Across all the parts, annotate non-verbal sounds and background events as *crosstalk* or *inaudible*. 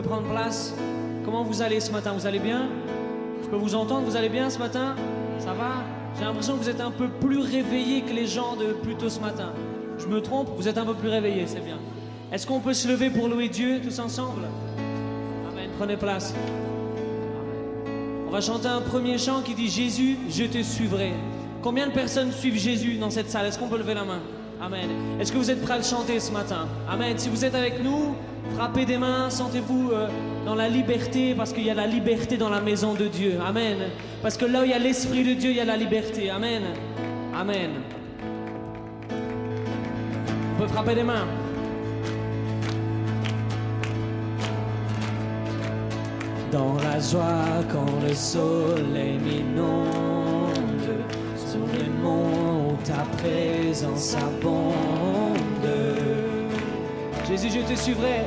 pouvez prendre place. Comment vous allez ce matin? Vous allez bien? Je peux vous entendre? Vous allez bien ce matin? Ça va? J'ai l'impression que vous êtes un peu plus réveillés que les gens de plus tôt ce matin. Je me trompe? Vous êtes un peu plus réveillés, c'est bien. Est-ce qu'on peut se lever pour louer Dieu tous ensemble? Amen. Prenez place. On va chanter un premier chant qui dit Jésus, je te suivrai. Combien de personnes suivent Jésus dans cette salle? Est-ce qu'on peut lever la main? Amen. Est-ce que vous êtes prêts à le chanter ce matin? Amen. Si vous êtes avec nous, frappez des mains, sentez-vous euh, dans la liberté, parce qu'il y a la liberté dans la maison de Dieu. Amen. Parce que là où il y a l'Esprit de Dieu, il y a la liberté. Amen. Amen. On peut frapper des mains. Dans la joie quand le soleil m'inonde, sur les monts ta présence abonde. Jésus, je te suivrai.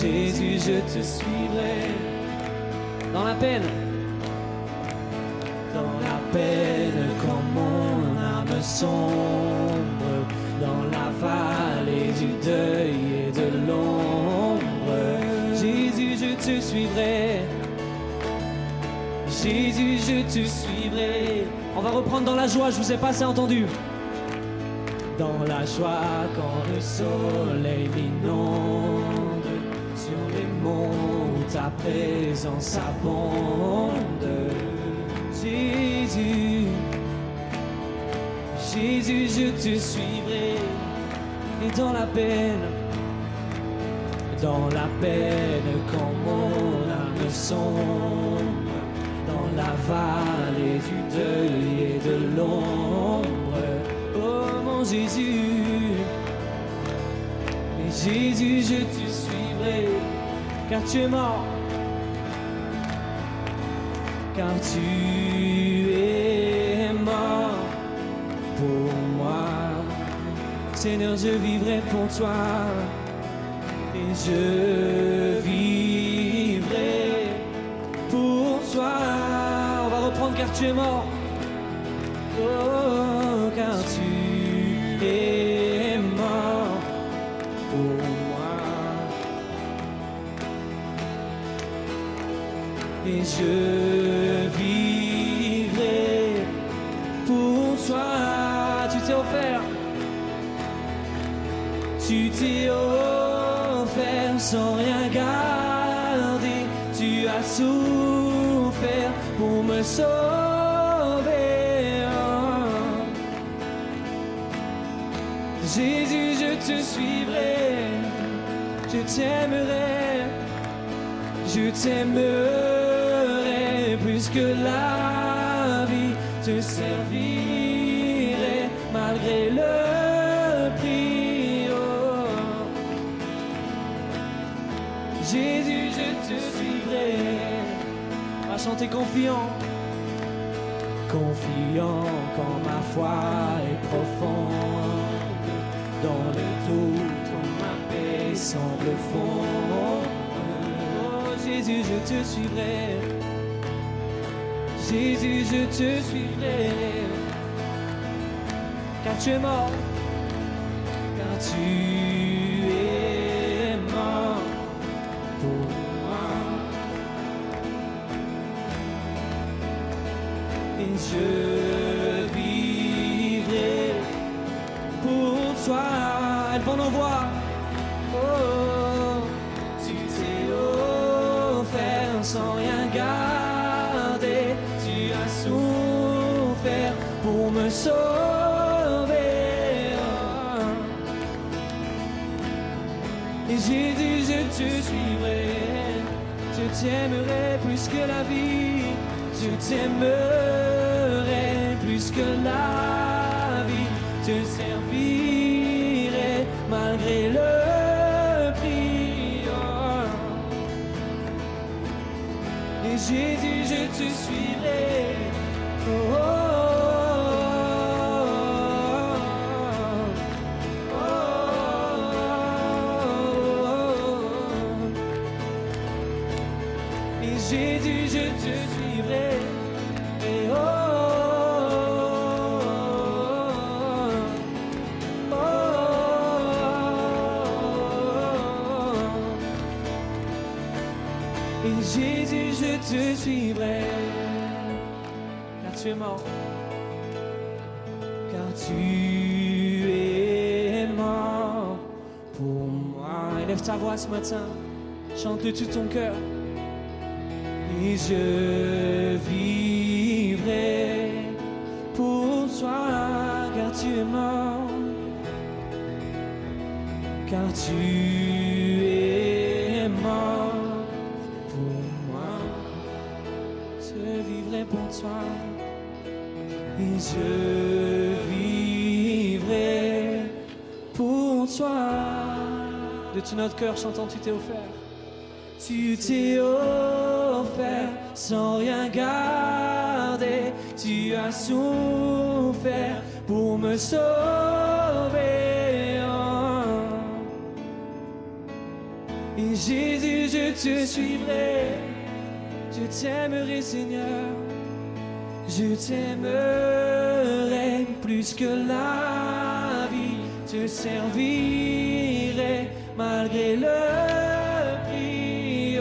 Jésus, je te suivrai. Dans la peine, dans la peine, quand mon âme sombre, dans la vallée du deuil et de l'ombre. Jésus, je te suivrai. Jésus, je te suivrai. On va reprendre dans la joie, je vous ai pas assez entendu. Dans la joie quand le soleil m'inonde, ta présence abonde. Jésus, Jésus, je te suivrai. Et dans la peine, dans la peine quand mon âme sombre, dans la vallée du deuil et de l'ombre. Oh mon Jésus, Jésus, je te suivrai, car tu es mort, car tu es mort pour moi. Seigneur, je vivrai pour toi et je vivrai pour toi. On va reprendre car tu es mort. Oh, car tu es mort pour moi. Et je Tu t'es offert sans rien garder. Tu as souffert pour me sauver. Jésus, je te suivrai. Je t'aimerai. Je t'aimerai plus que la vie. Te servirai Chanter confiant. Confiant quand ma foi est profonde. Dans le doute, ma paix semble fondre. Oh Jésus, je te suivrai. Jésus, je te suivrai. Car tu es mort. Car tu es je vivrai pour toi. Elle nos voix. Oh, tu t'es offert sans rien garder. Tu as souffert pour me sauver. Et Jésus, je te suivrai. Je t'aimerai plus que la vie. Je t'aimerai que la vie. Te servirai malgré le prix. Oh. Et Jésus, je te suivrai. Oh, oh, oh, oh. Et Jésus, je te suivrai. Te suivrai. Car tu es mort. Car tu es mort pour moi. Élève ta voix ce matin. Chante de tout ton cœur. Et je vivrai pour toi, car tu es mort. Car tu es Et je vivrai pour toi. De tout notre cœur, chantant, tu t'es offert. Tu t'es offert sans rien garder. Tu as souffert pour me sauver. Et Jésus, je te suivrai. Je t'aimerai, Seigneur. Je t'aimerai plus que la vie. Je servirai malgré le prix.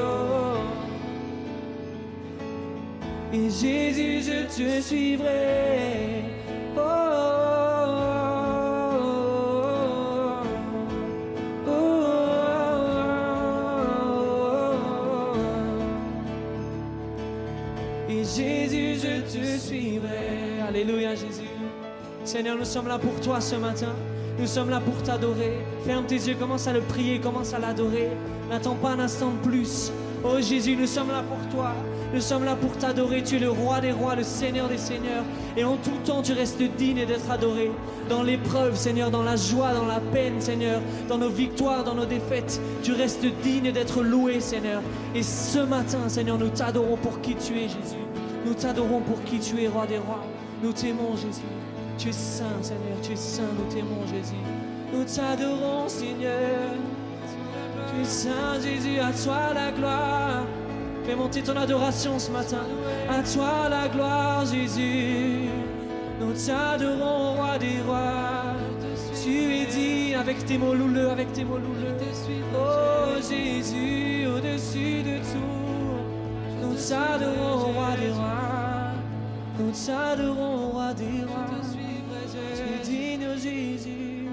Et Jésus, je te suivrai. Alléluia, Jésus. Seigneur, nous sommes là pour toi ce matin. Nous sommes là pour t'adorer. Ferme tes yeux, commence à le prier, commence à l'adorer. N'attends pas un instant de plus. Oh Jésus, nous sommes là pour toi. Nous sommes là pour t'adorer. Tu es le roi des rois, le Seigneur des seigneurs. Et en tout temps, tu restes digne d'être adoré. Dans l'épreuve, Seigneur, dans la joie, dans la peine, Seigneur, dans nos victoires, dans nos défaites, tu restes digne d'être loué, Seigneur. Et ce matin, Seigneur, nous t'adorons pour qui tu es, Jésus. Nous t'adorons pour qui tu es, roi des rois. Nous t'aimons, Jésus. Tu es saint, Seigneur, tu es saint, nous t'aimons, Jésus. Nous t'adorons, Seigneur. Tu es saint, Jésus, à toi la gloire. Fais monter ton adoration ce matin. À toi la gloire, Jésus. Nous t'adorons, roi des rois. Tu es dit avec tes mots louleux, avec tes mots louleux. Oh Jésus, au-dessus de tout. Nous t'adorons, roi des rois. Nous t'adorons, roi des rois. Tu es digne, oh Jésus.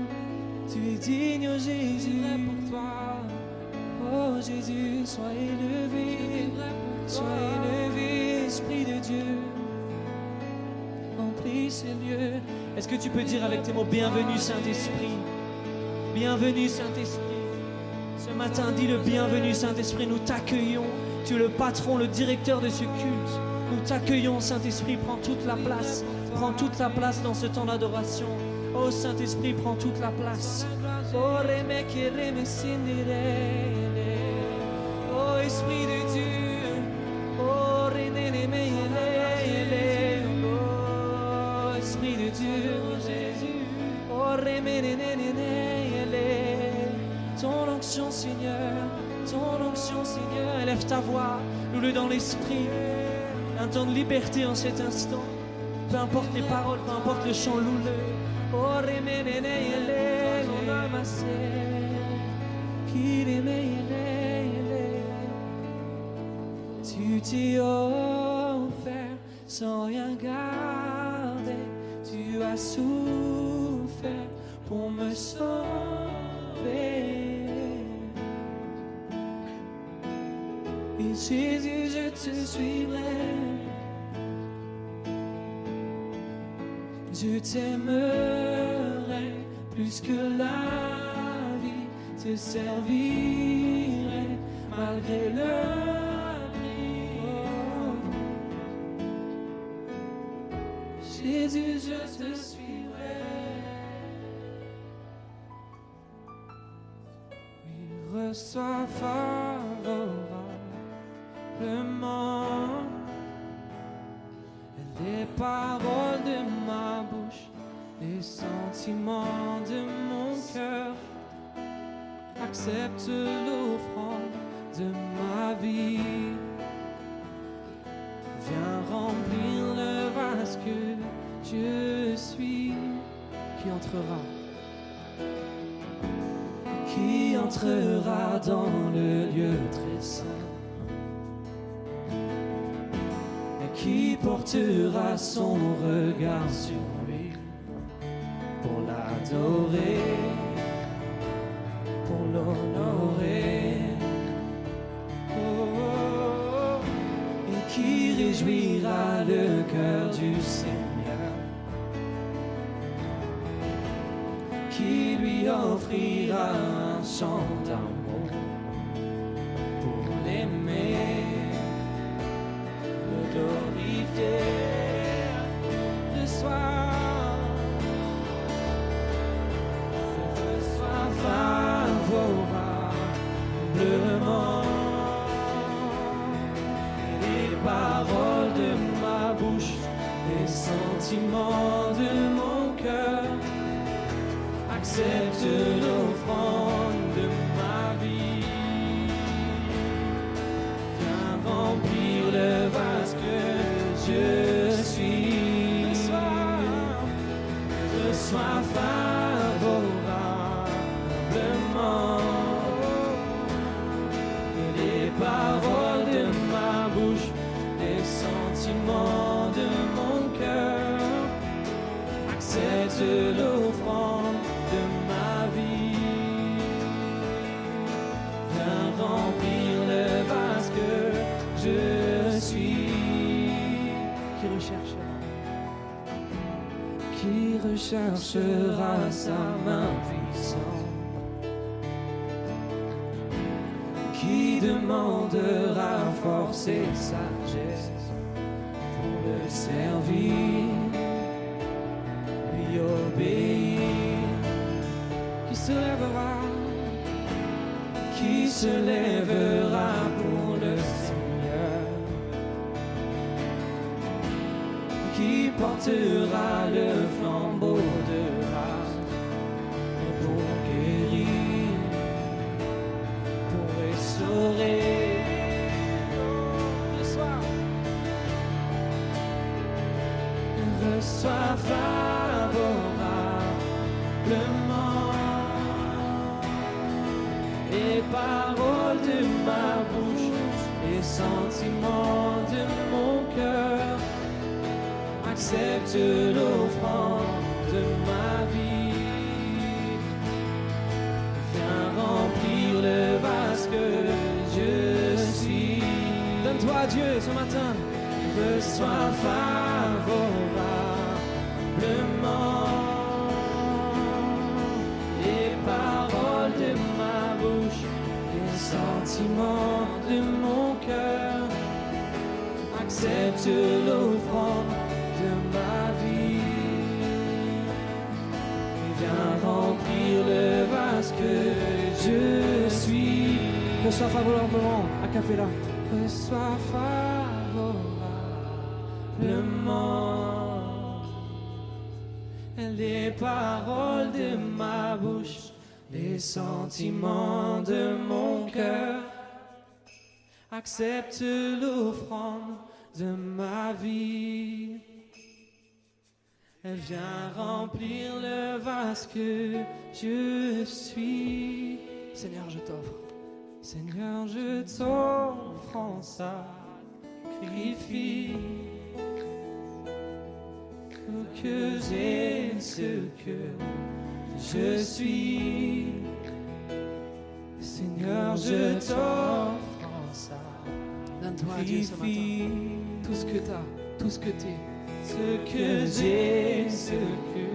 Tu es digne, Jésus. pour toi. Oh Jésus, sois élevé. Sois élevé, Esprit de Dieu. Remplis ces lieux. Est-ce que tu peux dire avec tes mots Bienvenue, Saint-Esprit. Bienvenue, Saint-Esprit. Ce matin, dis le bienvenue, Saint-Esprit. Nous t'accueillons. Tu es le patron, le directeur de ce culte. Nous t'accueillons, Saint-Esprit. Prends toute la place. Prends toute la place dans ce temps d'adoration. Oh Saint-Esprit, prends toute la place. Oh. Oh Esprit de Dieu. Oh. Oh Esprit de Dieu. Oh. Ton onction, Seigneur. Ton onction, Seigneur. Élève ta voix. Loue-le dans l'esprit. Un temps de liberté en cet instant. Peu importe les paroles, peu importe le chant, loue-le. Oh. Tu t'es offert sans rien garder. Tu as souffert pour me sauver. Jésus, je te suivrai. Je t'aimerai plus que la vie, te servirai malgré le. Jésus, je te suivrai. Oui, reçois favorablement les paroles de ma bouche, les sentiments de mon cœur. Accepte l'offrande de ma vie. Viens remplir le vase que je suis. Qui entrera? Qui entrera dans le lieu très saint? Portera son regard sur lui pour l'adorer, pour l'honorer. Oh, et qui réjouira le cœur du Seigneur, qui lui offrira un chant sa main puissante qui demandera force et sagesse pour le servir, lui obéir, qui se lèvera, qui se lèvera pour le Seigneur, qui portera le favorablement les paroles de ma bouche, les sentiments de mon cœur. Accepte l'offrande de ma vie. Viens remplir le vase que je suis. Donne-toi Dieu ce matin. Reçois paroles de ma bouche, les sentiments de mon cœur. Accepte l'offrande de ma vie. Viens remplir le vase que je suis. Reçois favorablement à Capella. Reçois favorablement les paroles de ma bouche, les sentiments de mon cœur. Accepte l'offrande de ma vie. Elle vient remplir le vase que je suis. Seigneur, je t'offre. Seigneur, je t'offre en sacrifice pour que j'ai ce que je suis. Seigneur, je t'offre en Donne-toi à Dieu ce matin. sacrifice Tout ce que tu as, tout ce que tu es. ce que j'ai, ce que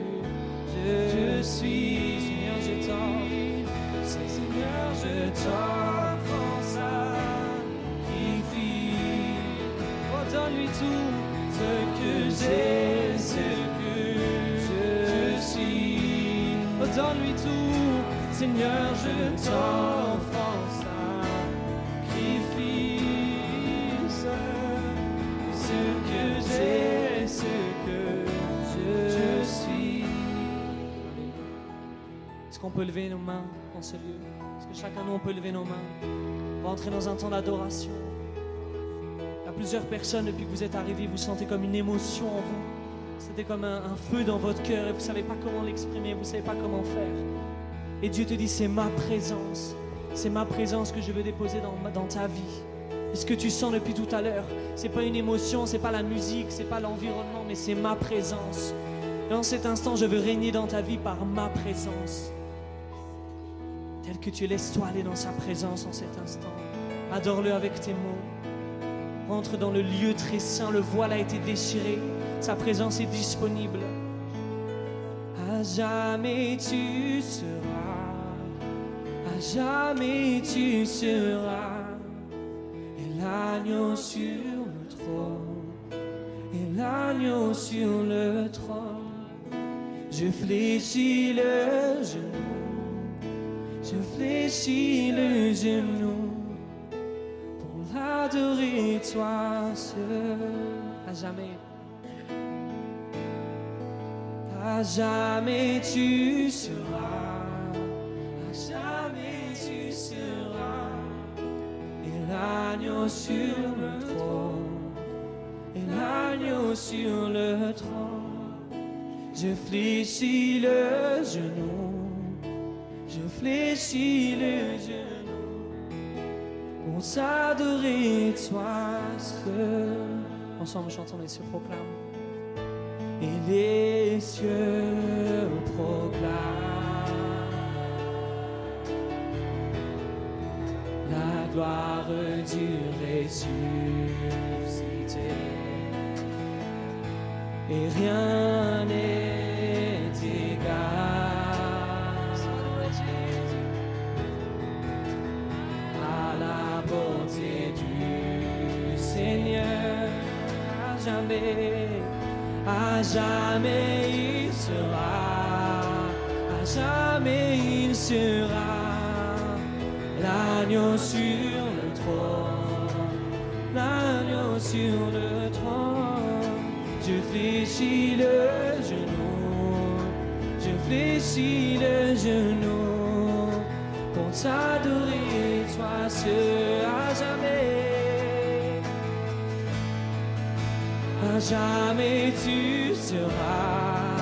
je, suis. Seigneur, je t'offre. Seigneur, je t'offre en je, suis. Oh, donne-lui tout. Seigneur, je t'offre en sacrifice. Ce que j'ai, ce que je, suis. Est-ce qu'on peut lever nos mains dans ce lieu? Est-ce que chacun de nous, peut lever nos mains? On va entrer dans un temps d'adoration. Plusieurs personnes, depuis que vous êtes arrivés, vous sentez comme une émotion en vous. C'était comme un, feu dans votre cœur et vous ne savez pas comment l'exprimer, vous ne savez pas comment faire. Et Dieu te dit, c'est ma présence. C'est ma présence que je veux déposer dans, ta vie. Et ce que tu sens depuis tout à l'heure, c'est pas une émotion, c'est pas la musique, c'est pas l'environnement, mais c'est ma présence. Et en cet instant, je veux régner dans ta vie par ma présence. Tel que tu es, laisse-toi aller dans sa présence en cet instant. Adore-le avec tes mots. Rentre dans le lieu très saint, le voile a été déchiré, sa présence est disponible. À jamais tu seras, à jamais tu seras, et l'agneau sur le trône, et l'agneau sur le trône. Je fléchis le genou, je fléchis le genou l'adorer toi seul. À jamais. À jamais tu seras, à jamais tu seras, et l'agneau sur le trône, et l'agneau sur le trône. Je fléchis le genou, je fléchis le genou, pour t'adorer toi seul. Ensemble, chantons les cieux proclament et les cieux proclament la gloire du ressuscité. Et rien n'est jamais à jamais il sera, à jamais il sera l'agneau sur le trône, l'agneau sur le trône. Je fléchis le genou, je fléchis le genou pour t'adorer, toi seul jamais tu seras,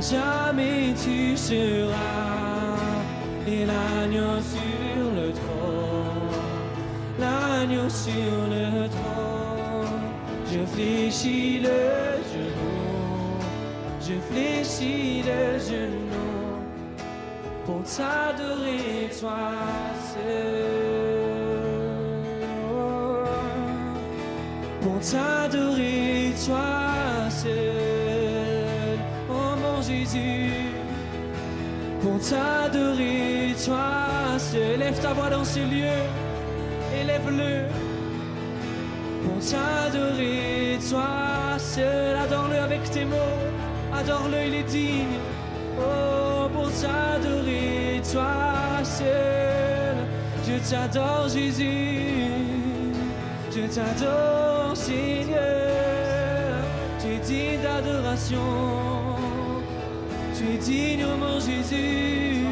jamais tu seras, et l'agneau sur le trône, l'agneau sur le trône. Je fléchis le genou, je fléchis le genou pour t'adorer toi seul pour t'adorer pour t'adorer toi seul. Lève ta voix dans ce lieu, élève-le, pour t'adorer toi seul. Adore-le avec tes mots, adore-le, il est digne. Oh, pour t'adorer toi seul, je t'adore Jésus. Je t'adore, Seigneur. Tu es digne d'adoration. Tu es digne, oh mon Jésus.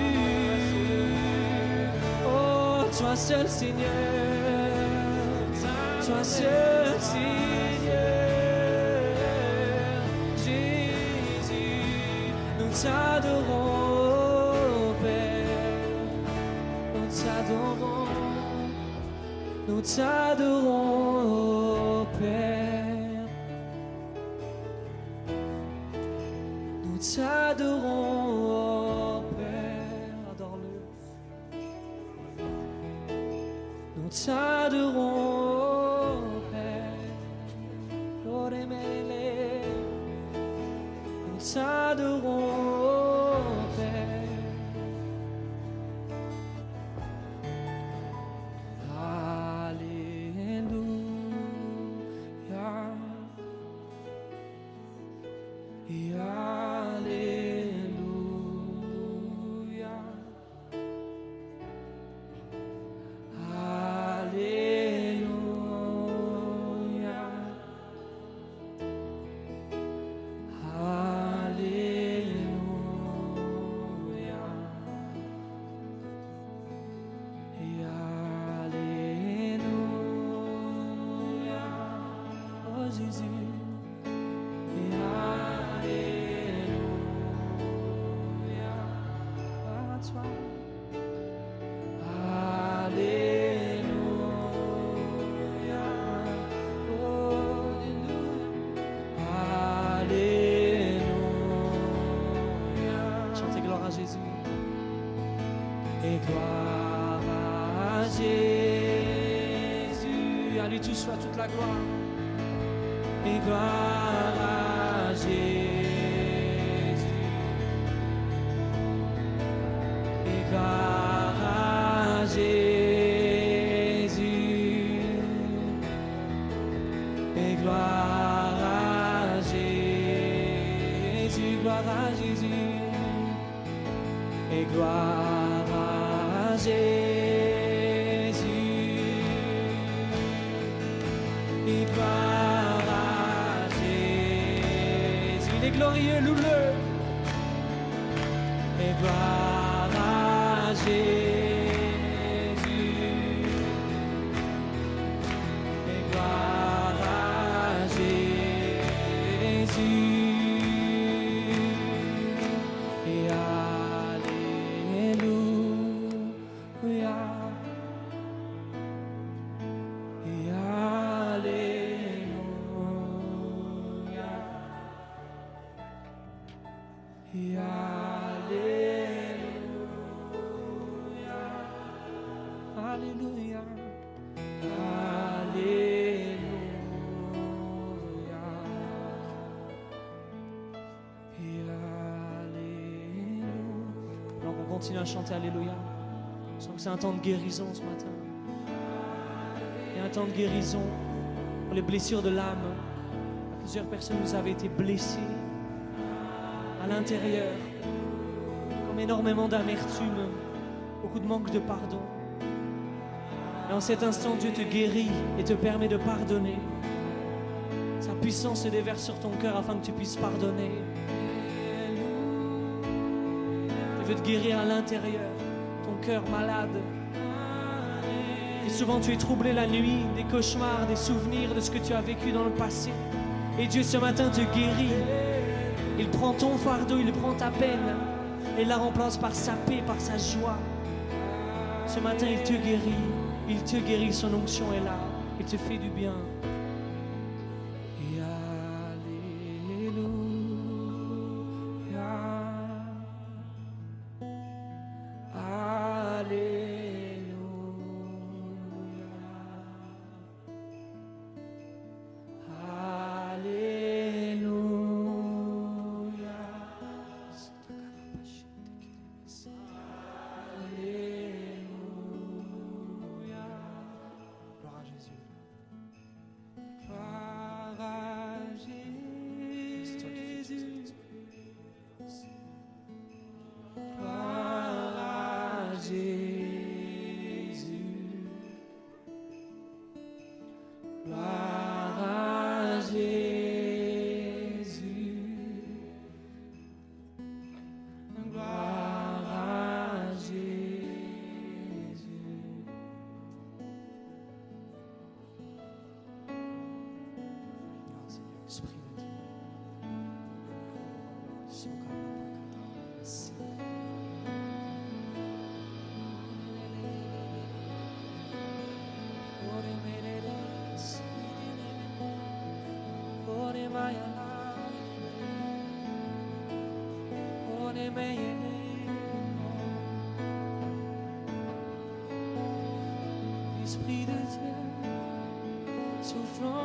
Oh, toi seul, Seigneur. Toi seul, Seigneur. Jésus, nous t'adorons, Père. Nous t'adorons. Nous t'adorons, Père. Nous t'adorons, Père. Adore-le. Nous t'adorons, ô Père. Nous t'adorons, toute. Et gloire Jésus. Il Alors on continue à chanter Alléluia. Je sens que c'est un temps de guérison ce matin. A un temps de guérison pour les blessures de l'âme. Plusieurs personnes, vous avez été blessées à l'intérieur, comme énormément d'amertume, beaucoup de manque de pardon. Et en cet instant, Dieu te guérit et te permet de pardonner. Sa puissance se déverse sur ton cœur afin que tu puisses pardonner. Veut te guérir à l'intérieur, ton cœur malade. Et souvent tu es troublé la nuit, des cauchemars, des souvenirs de ce que tu as vécu dans le passé. Et Dieu ce matin te guérit. Il prend ton fardeau, il prend ta peine et la remplace par sa paix, par sa joie. Ce matin, il te guérit. Il te guérit, son onction est là. Il te fait du bien.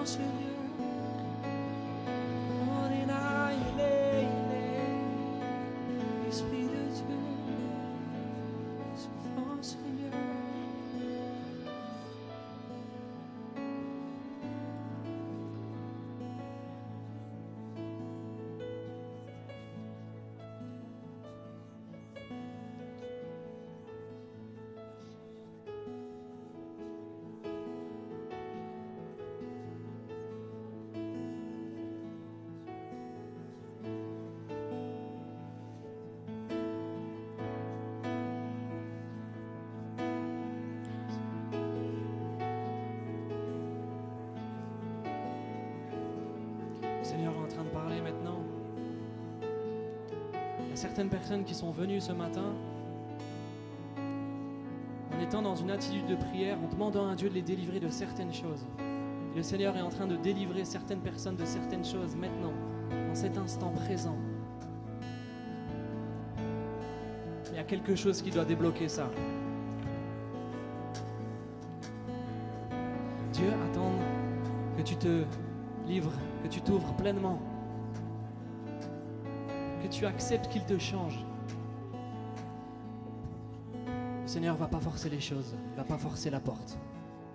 Soufflant sur Dieu. certaines personnes qui sont venues ce matin en étant dans une attitude de prière, en demandant à Dieu de les délivrer de certaines choses. Le Seigneur est en train de délivrer certaines personnes de certaines choses maintenant, en cet instant présent. Il y a quelque chose qui doit débloquer ça. Dieu attend que tu te livres, que tu t'ouvres pleinement tu acceptes qu'il te change. Le Seigneur va pas forcer les choses, il va pas forcer la porte.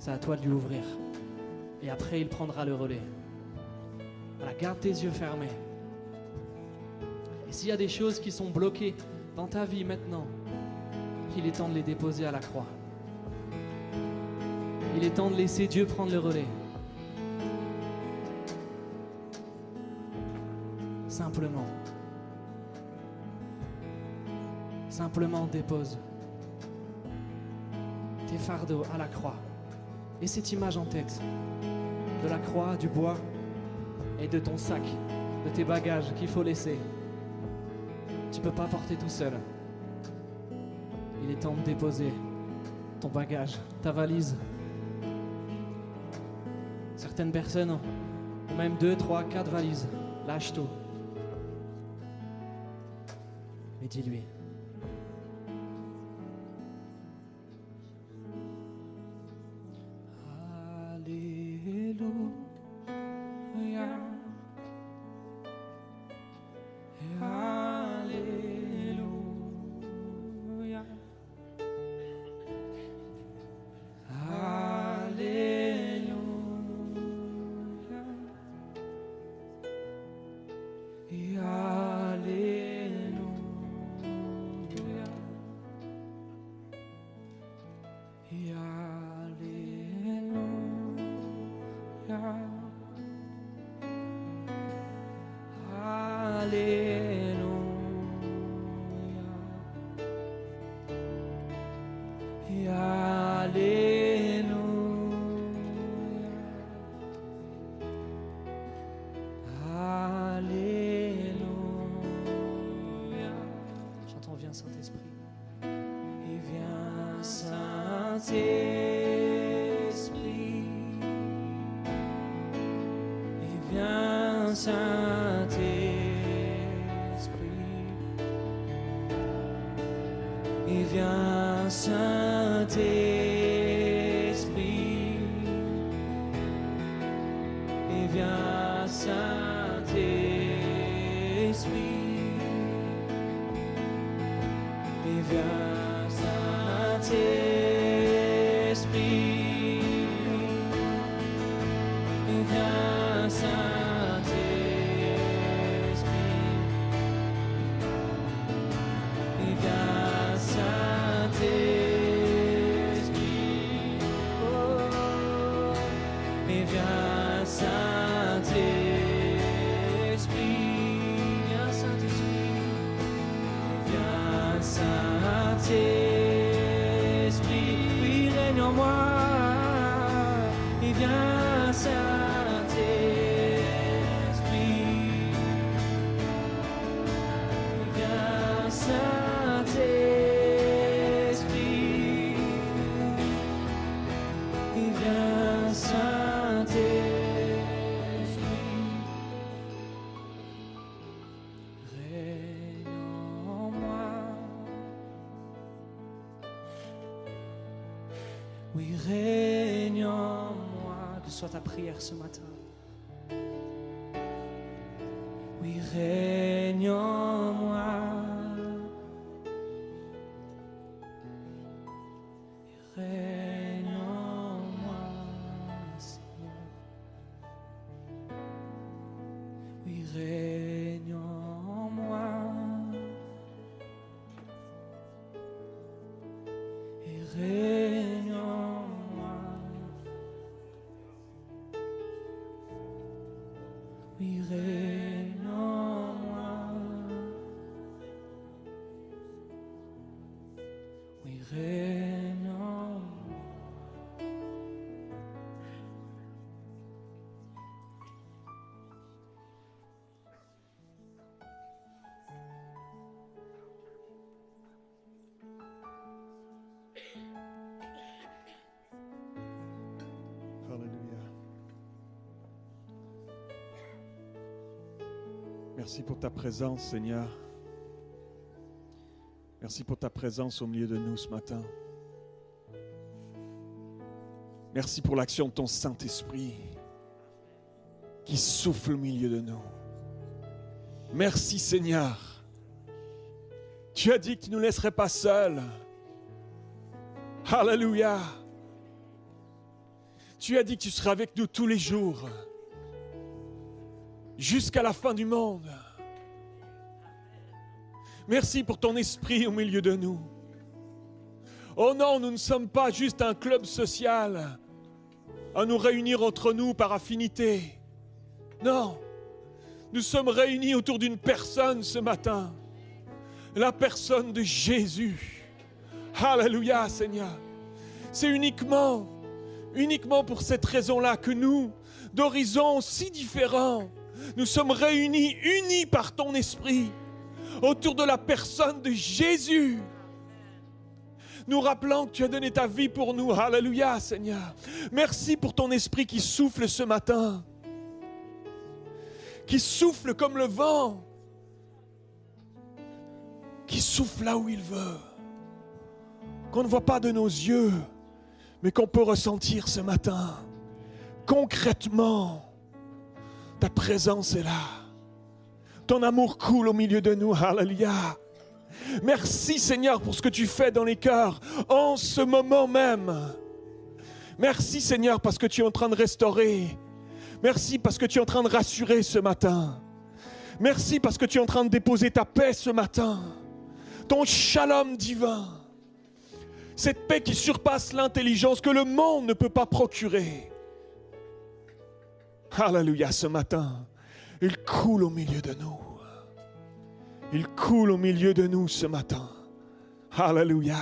C'est à toi de lui ouvrir. Et après, il prendra le relais. Voilà, garde tes yeux fermés. Et s'il y a des choses qui sont bloquées dans ta vie maintenant, il est temps de les déposer à la croix. Il est temps de laisser Dieu prendre le relais. Simplement. Simplement dépose tes fardeaux à la croix. Et cette image en tête de la croix, du bois et de ton sac, de tes bagages qu'il faut laisser. Tu peux pas porter tout seul. Il est temps de déposer ton bagage, ta valise. Certaines personnes ont même deux, trois, quatre valises. Lâche tout. Et dis-lui. Ce matin. Merci pour ta présence, Seigneur. Merci pour ta présence au milieu de nous ce matin. Merci pour l'action de ton Saint-Esprit. qui souffle au milieu de nous. Merci Seigneur. Tu as dit que tu ne nous laisserais pas seuls. Alléluia. Tu as dit que tu seras avec nous tous les jours, jusqu'à la fin du monde. Merci pour ton esprit au milieu de nous. Oh non, nous ne sommes pas juste un club social à nous réunir entre nous par affinité. Non, nous sommes réunis autour d'une personne ce matin, la personne de Jésus. Alléluia Seigneur. C'est uniquement, uniquement pour cette raison-là que nous, d'horizons si différents, nous sommes réunis, unis par ton esprit, autour de la personne de Jésus. Nous rappelons que tu as donné ta vie pour nous. Alléluia Seigneur. Merci pour ton esprit qui souffle ce matin. Qui souffle comme le vent. Qui souffle là où il veut. Qu'on ne voit pas de nos yeux, mais qu'on peut ressentir ce matin. Concrètement, ta présence est là. Ton amour coule au milieu de nous. Alléluia. Merci Seigneur pour ce que tu fais dans les cœurs en ce moment même. Merci Seigneur parce que tu es en train de restaurer. Merci parce que tu es en train de rassurer ce matin. Merci parce que tu es en train de déposer ta paix ce matin. Ton shalom divin. Cette paix qui surpasse l'intelligence que le monde ne peut pas procurer. Alléluia ce matin. Il coule au milieu de nous. Il coule au milieu de nous ce matin. Alléluia.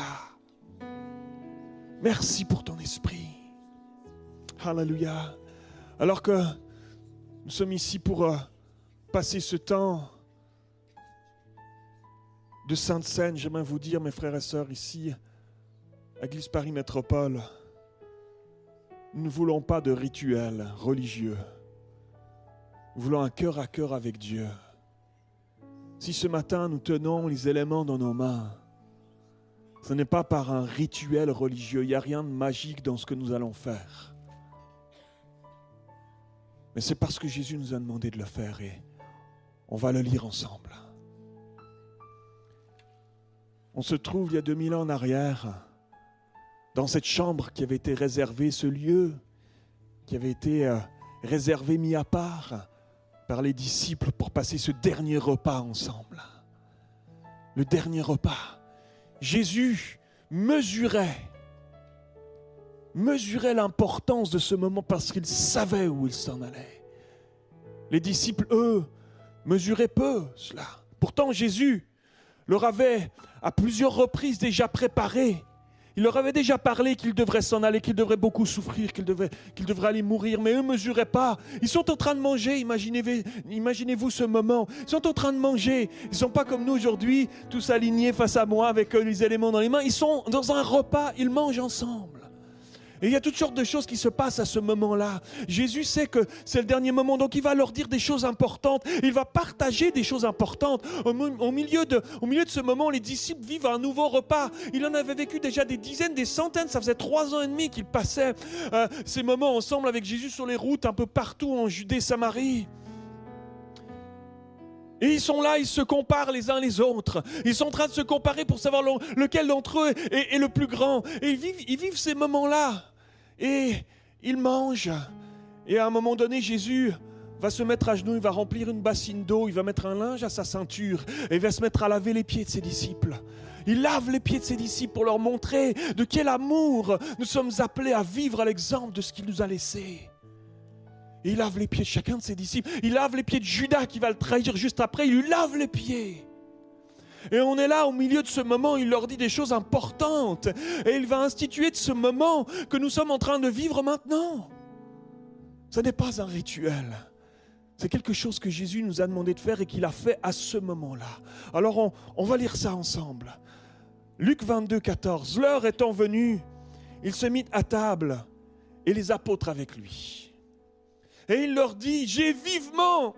Merci pour ton esprit. Alléluia. Alors que nous sommes ici pour euh, passer ce temps de Sainte Seine, j'aimerais vous dire, mes frères et sœurs, ici, à Église Paris Métropole, nous ne voulons pas de rituels religieux. Voulons un cœur à cœur avec Dieu. Si ce matin nous tenons les éléments dans nos mains, ce n'est pas par un rituel religieux, il n'y a rien de magique dans ce que nous allons faire. Mais c'est parce que Jésus nous a demandé de le faire et on va le lire ensemble. On se trouve il y a 2000 ans en arrière, dans cette chambre qui avait été réservée, ce lieu qui avait été euh, réservé, mis à part par les disciples pour passer ce dernier repas ensemble. Le dernier repas. Jésus mesurait, mesurait l'importance de ce moment parce qu'il savait où il s'en allait. Les disciples, eux, mesuraient peu cela. Pourtant, Jésus leur avait à plusieurs reprises déjà préparé il leur avait déjà parlé qu'ils devraient s'en aller, qu'ils devraient beaucoup souffrir, qu'ils devraient, qu'ils devraient aller mourir, mais eux ne mesuraient pas. Ils sont en train de manger, imaginez-vous, imaginez-vous ce moment. Ils sont en train de manger. Ils ne sont pas comme nous aujourd'hui, tous alignés face à moi avec les éléments dans les mains. Ils sont dans un repas, ils mangent ensemble. Et il y a toutes sortes de choses qui se passent à ce moment-là. Jésus sait que c'est le dernier moment, donc il va leur dire des choses importantes. Il va partager des choses importantes. Au, milieu, de, ce moment, les disciples vivent un nouveau repas. Il en avait vécu déjà des dizaines, des centaines. Ça faisait trois ans et demi qu'ils passaient euh, ces moments ensemble avec Jésus sur les routes un peu partout en Judée, Samarie. Et ils sont là, ils se comparent les uns les autres. Ils sont en train de se comparer pour savoir lequel d'entre eux est, le plus grand. Et ils vivent ces moments-là. Et il mange. Et à un moment donné, Jésus va se mettre à genoux, il va remplir une bassine d'eau, il va mettre un linge à sa ceinture et il va se mettre à laver les pieds de ses disciples. Il lave les pieds de ses disciples pour leur montrer de quel amour nous sommes appelés à vivre à l'exemple de ce qu'il nous a laissé. Il lave les pieds de chacun de ses disciples. Il lave les pieds de Judas qui va le trahir juste après. Il lui lave les pieds. Et on est là au milieu de ce moment, il leur dit des choses importantes. Et il va instituer de ce moment que nous sommes en train de vivre maintenant. Ce n'est pas un rituel. C'est quelque chose que Jésus nous a demandé de faire et qu'il a fait à ce moment-là. Alors on, on, va lire ça ensemble. Luc 22, 14. L'heure étant venue, il se mit à table et les apôtres avec lui. Et il leur dit, j'ai vivement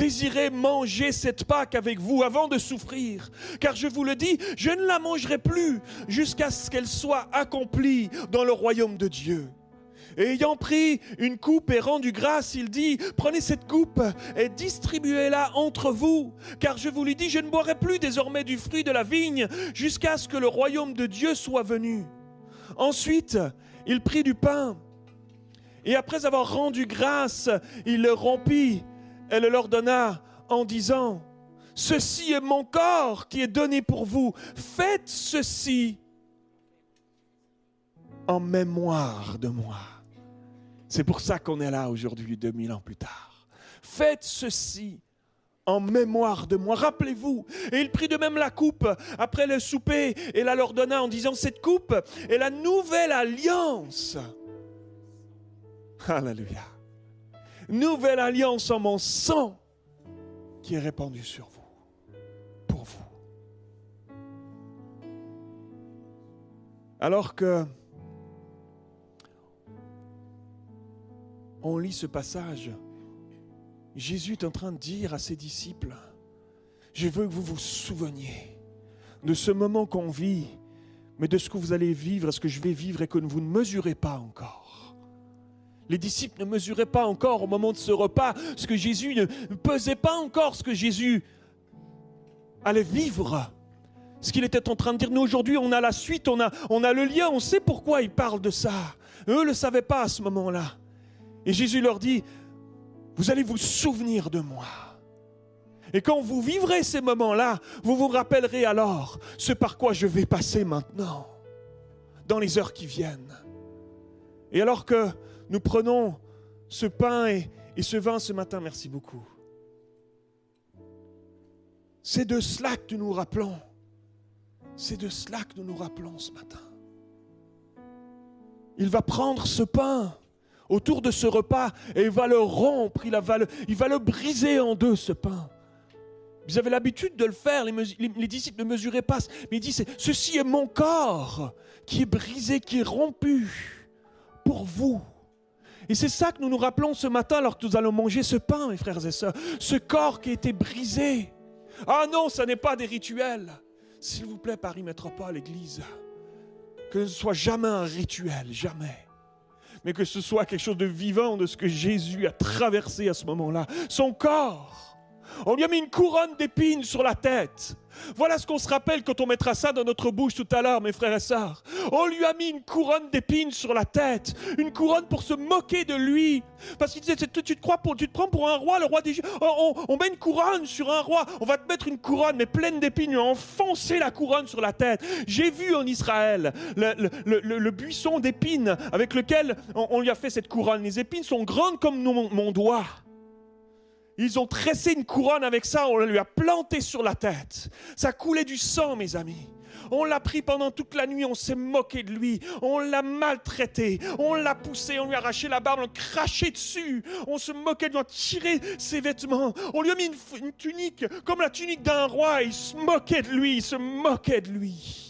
désirez manger cette Pâque avec vous avant de souffrir. Car je vous le dis, je ne la mangerai plus jusqu'à ce qu'elle soit accomplie dans le royaume de Dieu. Ayant pris une coupe et rendu grâce, il dit, prenez cette coupe et distribuez-la entre vous, car je vous l'ai dit, je ne boirai plus désormais du fruit de la vigne jusqu'à ce que le royaume de Dieu soit venu. Ensuite, il prit du pain et après avoir rendu grâce, il le rompit et le leur donna en disant, Ceci est mon corps qui est donné pour vous. Faites ceci en mémoire de moi. C'est pour ça qu'on est là aujourd'hui, 2000 ans plus tard. Faites ceci en mémoire de moi. Rappelez-vous. Et il prit de même la coupe après le souper et la leur donna en disant, cette coupe est la nouvelle alliance. Alléluia. Nouvelle alliance en mon sang qui est répandu sur vous, pour vous. Alors que on lit ce passage, Jésus est en train de dire à ses disciples, je veux que vous vous souveniez de ce moment qu'on vit, mais de ce que vous allez vivre, ce que je vais vivre et que vous ne mesurez pas encore. Les disciples ne mesuraient pas encore au moment de ce repas ce que Jésus ne pesait pas encore ce que Jésus allait vivre. Ce qu'il était en train de dire. Nous aujourd'hui, on a la suite, on a, on a le lien, on sait pourquoi il parle de ça. Eux ne le savaient pas à ce moment-là. Et Jésus leur dit, vous allez vous souvenir de moi. Et quand vous vivrez ces moments-là, vous vous rappellerez alors ce par quoi je vais passer maintenant, dans les heures qui viennent. Et alors que nous prenons ce pain et, ce vin ce matin, merci beaucoup. C'est de cela que nous nous rappelons. C'est de cela que nous nous rappelons ce matin. Il va prendre ce pain autour de ce repas et il va le rompre, il va le, il va le briser en deux, ce pain. Vous avez l'habitude de le faire, les, les, disciples ne mesuraient pas, mais il dit, ceci est mon corps qui est brisé, qui est rompu pour vous. Et c'est ça que nous nous rappelons ce matin alors que nous allons manger ce pain, mes frères et sœurs. Ce corps qui a été brisé. Ah non, ce n'est pas des rituels. S'il vous plaît, Paris Métropole, Église, que ce soit jamais un rituel, jamais mais que ce soit quelque chose de vivant de ce que Jésus a traversé à ce moment-là. Son corps. On lui a mis une couronne d'épines sur la tête. Voilà ce qu'on se rappelle quand on mettra ça dans notre bouche tout à l'heure, mes frères et sœurs. On lui a mis une couronne d'épines sur la tête, une couronne pour se moquer de lui. Parce qu'il disait, tu te, crois pour, prends pour un roi, le roi des. On, met une couronne sur un roi, on va te mettre une couronne, mais pleine d'épines, on a enfoncé la couronne sur la tête. J'ai vu en Israël le, buisson d'épines avec lequel on, lui a fait cette couronne. Les épines sont grandes comme mon doigt. Ils ont tressé une couronne avec ça, on lui a planté sur la tête. Ça coulait du sang, mes amis. On l'a pris pendant toute la nuit, on s'est moqué de lui, on l'a maltraité, on l'a poussé, on lui a arraché la barbe, on l'a craché dessus, on se moquait de lui, on a tiré ses vêtements, on lui a mis une, une tunique comme la tunique d'un roi, il se moquait de lui, il se moquait de lui.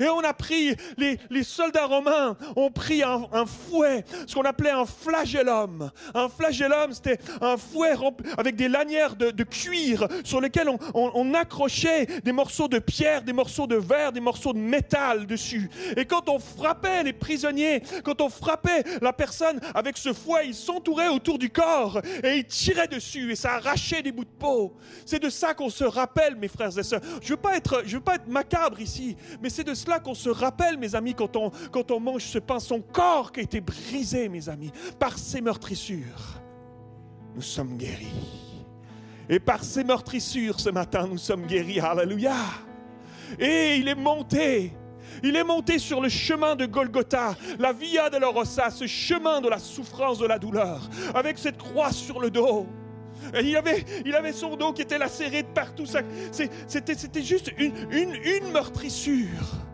Et on a pris, les, soldats romains ont pris un, fouet, ce qu'on appelait un flagellum. Un flagellum, c'était un fouet avec des lanières de, cuir sur lesquelles on, on, accrochait des morceaux de pierre, des morceaux de verre, des morceaux de métal dessus. Et quand on frappait les prisonniers, quand on frappait la personne avec ce fouet, ils s'entouraient autour du corps et ils tiraient dessus et ça arrachait des bouts de peau. C'est de ça qu'on se rappelle, mes frères et sœurs. Je veux, pas être, je veux pas être macabre ici, mais c'est de qu'on se rappelle, mes amis, quand on, quand on mange ce pain, son corps qui a été brisé, mes amis, par ses meurtrissures. Nous sommes guéris. Et par ses meurtrissures, ce matin, nous sommes guéris. Alléluia. Et il est monté. Il est monté sur le chemin de Golgotha, la Via Dolorosa, ce chemin de la souffrance, de la douleur, avec cette croix sur le dos. Et il avait, il avait son dos qui était lacéré de partout. C'était juste une, une, une meurtrissure.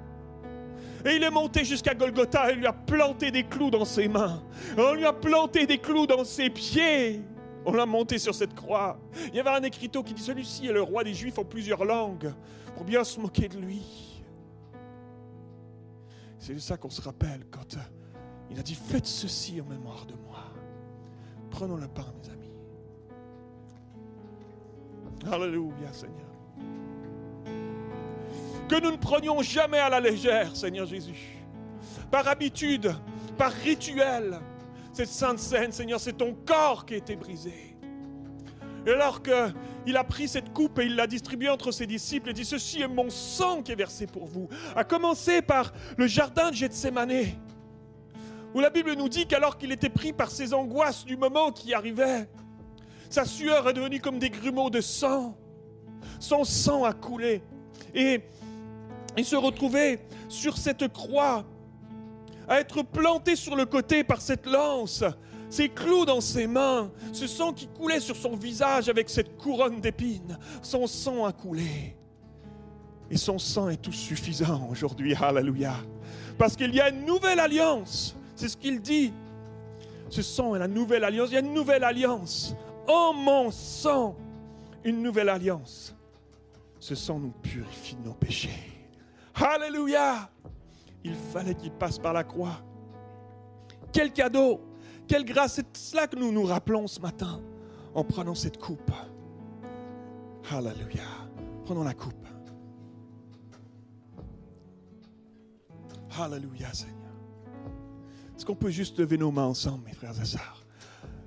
Et il est monté jusqu'à Golgotha et lui a planté des clous dans ses mains. On lui a planté des clous dans ses pieds. On l'a monté sur cette croix. Il y avait un écriteau qui dit Celui-ci est le roi des Juifs en plusieurs langues, pour bien se moquer de lui. C'est de ça qu'on se rappelle quand il a dit Faites ceci en mémoire de moi. Prenons le pain, mes amis. Alléluia, Seigneur que nous ne prenions jamais à la légère, Seigneur Jésus. Par habitude, par rituel. Cette sainte scène, Seigneur, c'est ton corps qui a été brisé. Et alors qu'il a pris cette coupe et il l'a distribuée entre ses disciples, il dit, ceci est mon sang qui est versé pour vous. A commencer par le jardin de Gethsemane, où la Bible nous dit qu'alors qu'il était pris par ses angoisses du moment qui arrivait, sa sueur est devenue comme des grumeaux de sang. Son sang a coulé. Et il se retrouvait sur cette croix, à être planté sur le côté par cette lance, ses clous dans ses mains, ce sang qui coulait sur son visage avec cette couronne d'épines. Son sang a coulé. Et son sang est tout suffisant aujourd'hui. Alléluia. Parce qu'il y a une nouvelle alliance. C'est ce qu'il dit. Ce sang est la nouvelle alliance. Il y a une nouvelle alliance. En mon sang, une nouvelle alliance. Ce sang nous purifie nos péchés. Alléluia. Il fallait qu'il passe par la croix. Quel cadeau, quelle grâce. C'est cela que nous nous rappelons ce matin en prenant cette coupe. Alléluia. Prenons la coupe. Alléluia, Seigneur. Est-ce qu'on peut juste lever nos mains ensemble, mes frères et sœurs?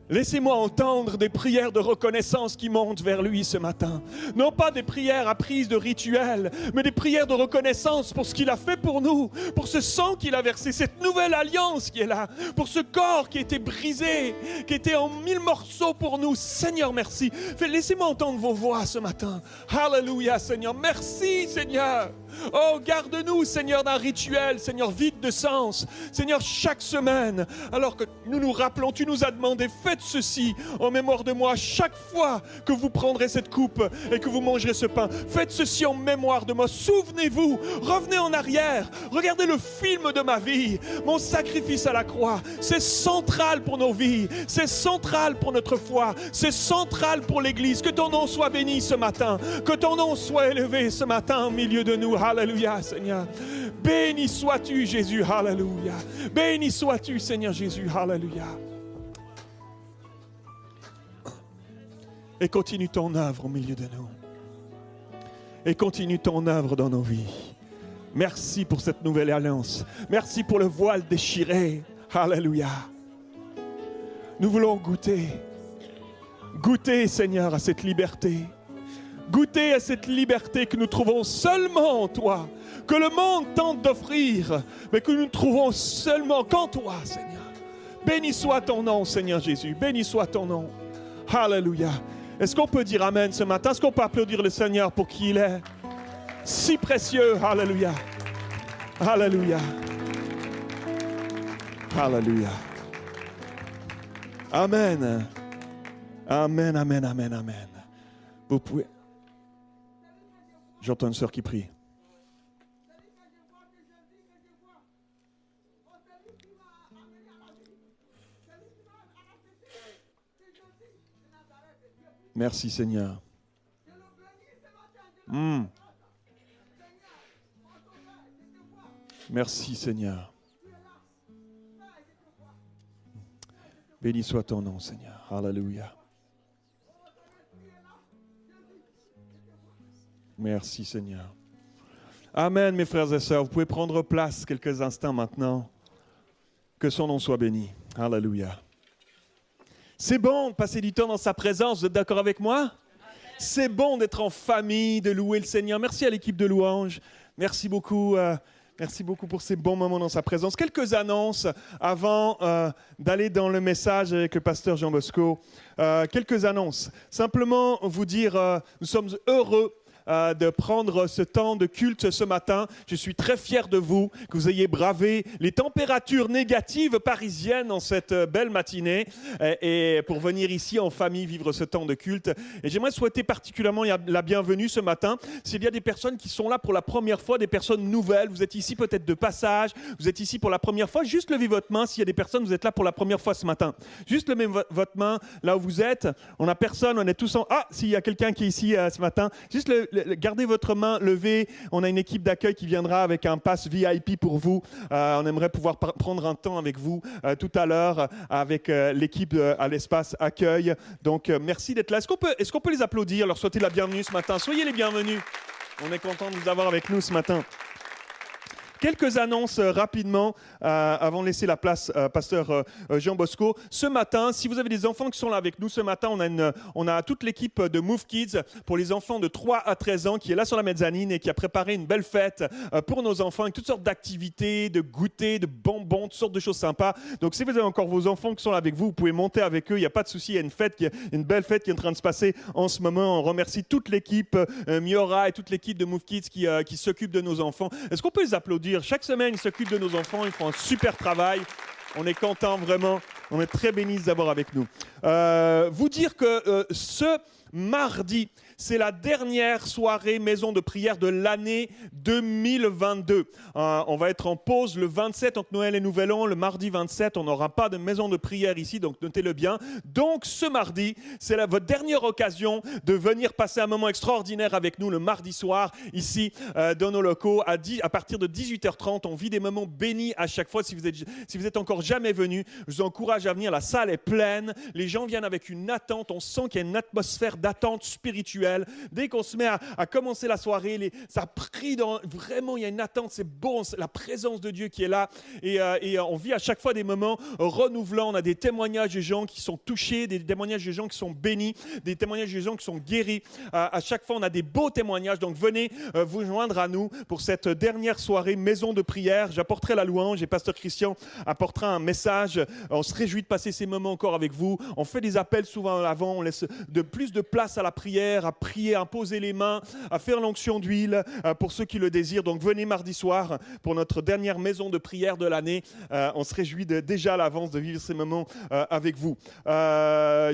Laissez-moi entendre des prières de reconnaissance qui montent vers lui ce matin. Non pas des prières apprises de rituels, mais des prières de reconnaissance pour ce qu'il a fait pour nous, pour ce sang qu'il a versé, cette nouvelle alliance qui est là, pour ce corps qui a été brisé, qui était en mille morceaux pour nous. Seigneur, merci. Laissez-moi entendre vos voix ce matin. Alléluia, Seigneur. Merci, Seigneur. Oh, garde-nous, Seigneur, d'un rituel, Seigneur, vide de sens. Seigneur, chaque semaine, alors que nous nous rappelons, tu nous as demandé, faites ceci en mémoire de moi chaque fois que vous prendrez cette coupe et que vous mangerez ce pain. Faites ceci en mémoire de moi. Souvenez-vous, revenez en arrière, regardez le film de ma vie, mon sacrifice à la croix. C'est central pour nos vies, c'est central pour notre foi, c'est central pour l'Église. Que ton nom soit béni ce matin, que ton nom soit élevé ce matin au milieu de nous. Alléluia, Seigneur. Béni sois-tu, Jésus. Alléluia. Béni sois-tu, Seigneur Jésus. Alléluia. Et continue ton œuvre au milieu de nous. Et continue ton œuvre dans nos vies. Merci pour cette nouvelle alliance. Merci pour le voile déchiré. Alléluia. Nous voulons goûter. Goûter, Seigneur, à cette liberté goûter à cette liberté que nous trouvons seulement en toi, que le monde tente d'offrir, mais que nous trouvons seulement qu'en toi, Seigneur. Béni soit ton nom, Seigneur Jésus. Béni soit ton nom. Alléluia. Est-ce qu'on peut dire Amen ce matin? Est-ce qu'on peut applaudir le Seigneur pour qui il est? Si précieux. Alléluia. Alléluia. Alléluia. Amen. Amen, amen, amen, amen. Vous pouvez. J'entends une sœur qui prie. Merci Seigneur. Hmm. Merci Seigneur. Béni soit ton nom Seigneur. Alléluia. Merci Seigneur. Amen, mes frères et sœurs. Vous pouvez prendre place quelques instants maintenant. Que son nom soit béni. Alléluia. C'est bon de passer du temps dans sa présence. Vous êtes d'accord avec moi? C'est bon d'être en famille, de louer le Seigneur. Merci à l'équipe de louanges. Merci beaucoup. Euh, merci beaucoup pour ces bons moments dans sa présence. Quelques annonces avant euh, d'aller dans le message avec le pasteur Jean Bosco. Euh, quelques annonces. Simplement vous dire, nous sommes heureux euh, de prendre ce temps de culte ce matin. Je suis très fier de vous, que vous ayez bravé les températures négatives parisiennes en cette euh, belle matinée et, pour venir ici en famille vivre ce temps de culte. Et j'aimerais souhaiter particulièrement la bienvenue ce matin. S'il y a des personnes qui sont là pour la première fois, des personnes nouvelles, vous êtes ici peut-être de passage, vous êtes ici pour la première fois, juste levez votre main s'il y a des personnes, vous êtes là pour la première fois ce matin. Juste levez votre main là où vous êtes. On a personne, on est tous en... Ah, s'il y a quelqu'un qui est ici euh, ce matin, juste le, gardez votre main levée. On a une équipe d'accueil qui viendra avec un pass VIP pour vous. Euh, on aimerait pouvoir prendre un temps avec vous euh, tout à l'heure euh, avec l'équipe à l'espace accueil. Donc, merci d'être là. Est-ce qu'on peut, les applaudir, leur souhaiter la bienvenue ce matin? Soyez les bienvenus. On est content de vous avoir avec nous ce matin. Quelques annonces euh, rapidement euh, avant de laisser la place à Pasteur euh, euh, Jean Bosco. Ce matin, si vous avez des enfants qui sont là avec nous, ce matin, on a, toute l'équipe de Move Kids pour les enfants de 3 à 13 ans qui est là sur la mezzanine et qui a préparé une belle fête pour nos enfants avec toutes sortes d'activités, de goûters, de bonbons, toutes sortes de choses sympas. Donc si vous avez encore vos enfants qui sont là avec vous, vous pouvez monter avec eux, il n'y a pas de souci, il y a une fête, une belle fête qui est en train de se passer en ce moment. On remercie toute l'équipe, Miora et toute l'équipe de Move Kids qui, qui s'occupe de nos enfants. Est-ce qu'on peut les applaudir? Chaque semaine, ils s'occupent de nos enfants, ils font un super travail. On est content vraiment, on est très bénis d'avoir avec nous. Euh, vous dire que euh, ce mardi, c'est la dernière soirée maison de prière de l'année 2022. Euh, on va être en pause le 27 entre Noël et Nouvel An. Le mardi 27, on n'aura pas de maison de prière ici, donc notez-le bien. Donc ce mardi, c'est votre dernière occasion de venir passer un moment extraordinaire avec nous le mardi soir ici euh, dans nos locaux à, 10 à partir de 18h30. On vit des moments bénis à chaque fois. Si vous êtes, si vous êtes encore jamais venu, je vous encourage à venir. La salle est pleine. Les gens viennent avec une attente. On sent qu'il y a une atmosphère d'attente spirituelle. Dès qu'on se met à, commencer la soirée, ça prie dans, vraiment, il y a une attente. C'est bon, la présence de Dieu qui est là. Et, euh, euh, on vit à chaque fois des moments renouvelants. On a des témoignages de gens qui sont touchés, des témoignages de gens qui sont bénis, des témoignages de gens qui sont guéris. À chaque fois, on a des beaux témoignages. Donc venez euh, vous joindre à nous pour cette dernière soirée maison de prière. J'apporterai la louange et Pasteur Christian apportera un message. On se réjouit de passer ces moments encore avec vous. On fait des appels souvent avant. On laisse de plus de place à la prière, prier, à poser les mains, à faire l'onction d'huile euh, pour ceux qui le désirent. Donc venez mardi soir pour notre dernière maison de prière de l'année. Euh, on se réjouit déjà à l'avance de vivre ces moments euh, avec vous.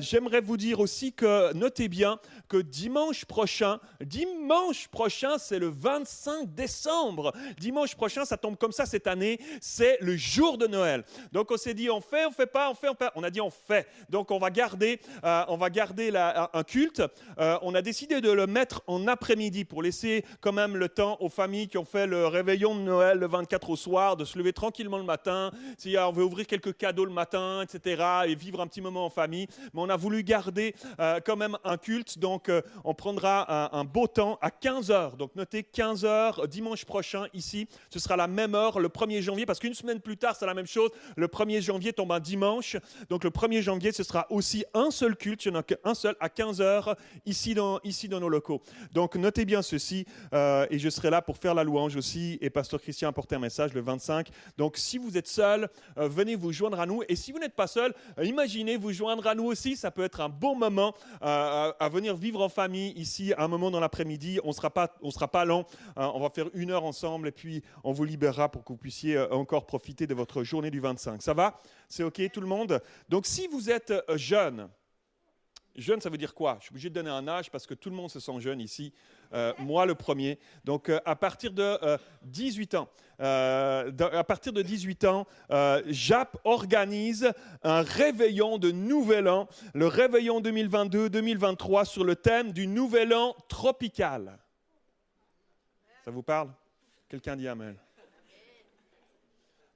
J'aimerais vous dire aussi que notez bien que dimanche prochain, dimanche prochain, c'est le 25 décembre. Dimanche prochain, ça tombe comme ça cette année, c'est le jour de Noël. Donc on s'est dit, on fait, on fait pas, on fait, on fait. On a dit, on fait. Donc on va garder, on va garder la- un culte. On a décidé de le mettre en après-midi pour laisser quand même le temps aux familles qui ont fait le réveillon de Noël le 24 au soir, de se lever tranquillement le matin. Si on veut ouvrir quelques cadeaux le matin, etc., et vivre un petit moment en famille. Mais on a voulu garder euh, quand même un culte. Donc euh, on prendra un, un beau temps à 15 heures. Donc notez 15 heures dimanche prochain ici. Ce sera la même heure le 1er janvier parce qu'une semaine plus tard, c'est la même chose. Le 1er janvier tombe un dimanche. Donc le 1er janvier, ce sera aussi un seul culte. Il n'y en a qu'un seul à 15 heures ici dans, ici dans nos locaux. Donc notez bien ceci euh, et je serai là pour faire la louange aussi. Et Pasteur Christian a apporté un message le 25. Donc si vous êtes seul, euh, venez vous joindre à nous. Et si vous n'êtes pas seul, euh, imaginez vous joindre à nous aussi. Ça peut être un bon moment à, venir vivre en famille ici, un moment dans l'après-midi. On sera pas, on sera pas lent. Euh, on va faire une heure ensemble et puis on vous libérera pour que vous puissiez encore profiter de votre journée du 25. Ça va? C'est OK tout le monde? Donc si vous êtes jeune, Jeune, ça veut dire quoi? Je suis obligé de donner un âge parce que tout le monde se sent jeune ici. Euh, moi, le premier. Donc, euh, à partir de euh, 18 ans, euh, de- à partir de 18 ans, JAP organise un réveillon de Nouvel An, le réveillon 2022-2023 sur le thème du Nouvel An tropical. Ça vous parle? Quelqu'un dit Amen.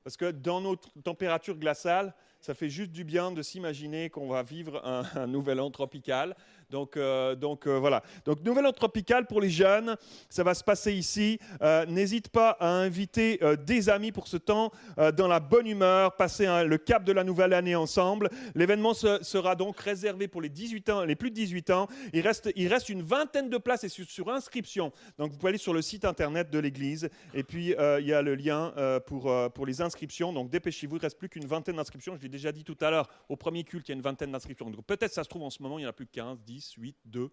Parce que dans nos t- températures glaciales, ça fait juste du bien de s'imaginer qu'on va vivre un, nouvel an tropical. Donc, euh, donc euh, voilà. Donc nouvel an tropical pour les jeunes, ça va se passer ici. Euh, N'hésite pas à inviter des amis pour ce temps dans la bonne humeur, passer un- le cap de la nouvelle année ensemble. L'événement se- sera donc réservé pour les 18 ans, les plus de 18 ans. Il reste, une vingtaine de places et sur, inscription. Donc vous pouvez aller sur le site internet de l'église et puis il y a le lien pour, les inscriptions. Donc dépêchez-vous, il reste plus qu'une vingtaine d'inscriptions. Je l'ai déjà dit tout à l'heure, au premier culte, il y a une vingtaine d'inscriptions. Donc peut-être ça se trouve en ce moment, il y en a plus que 15, 10, 8, 2.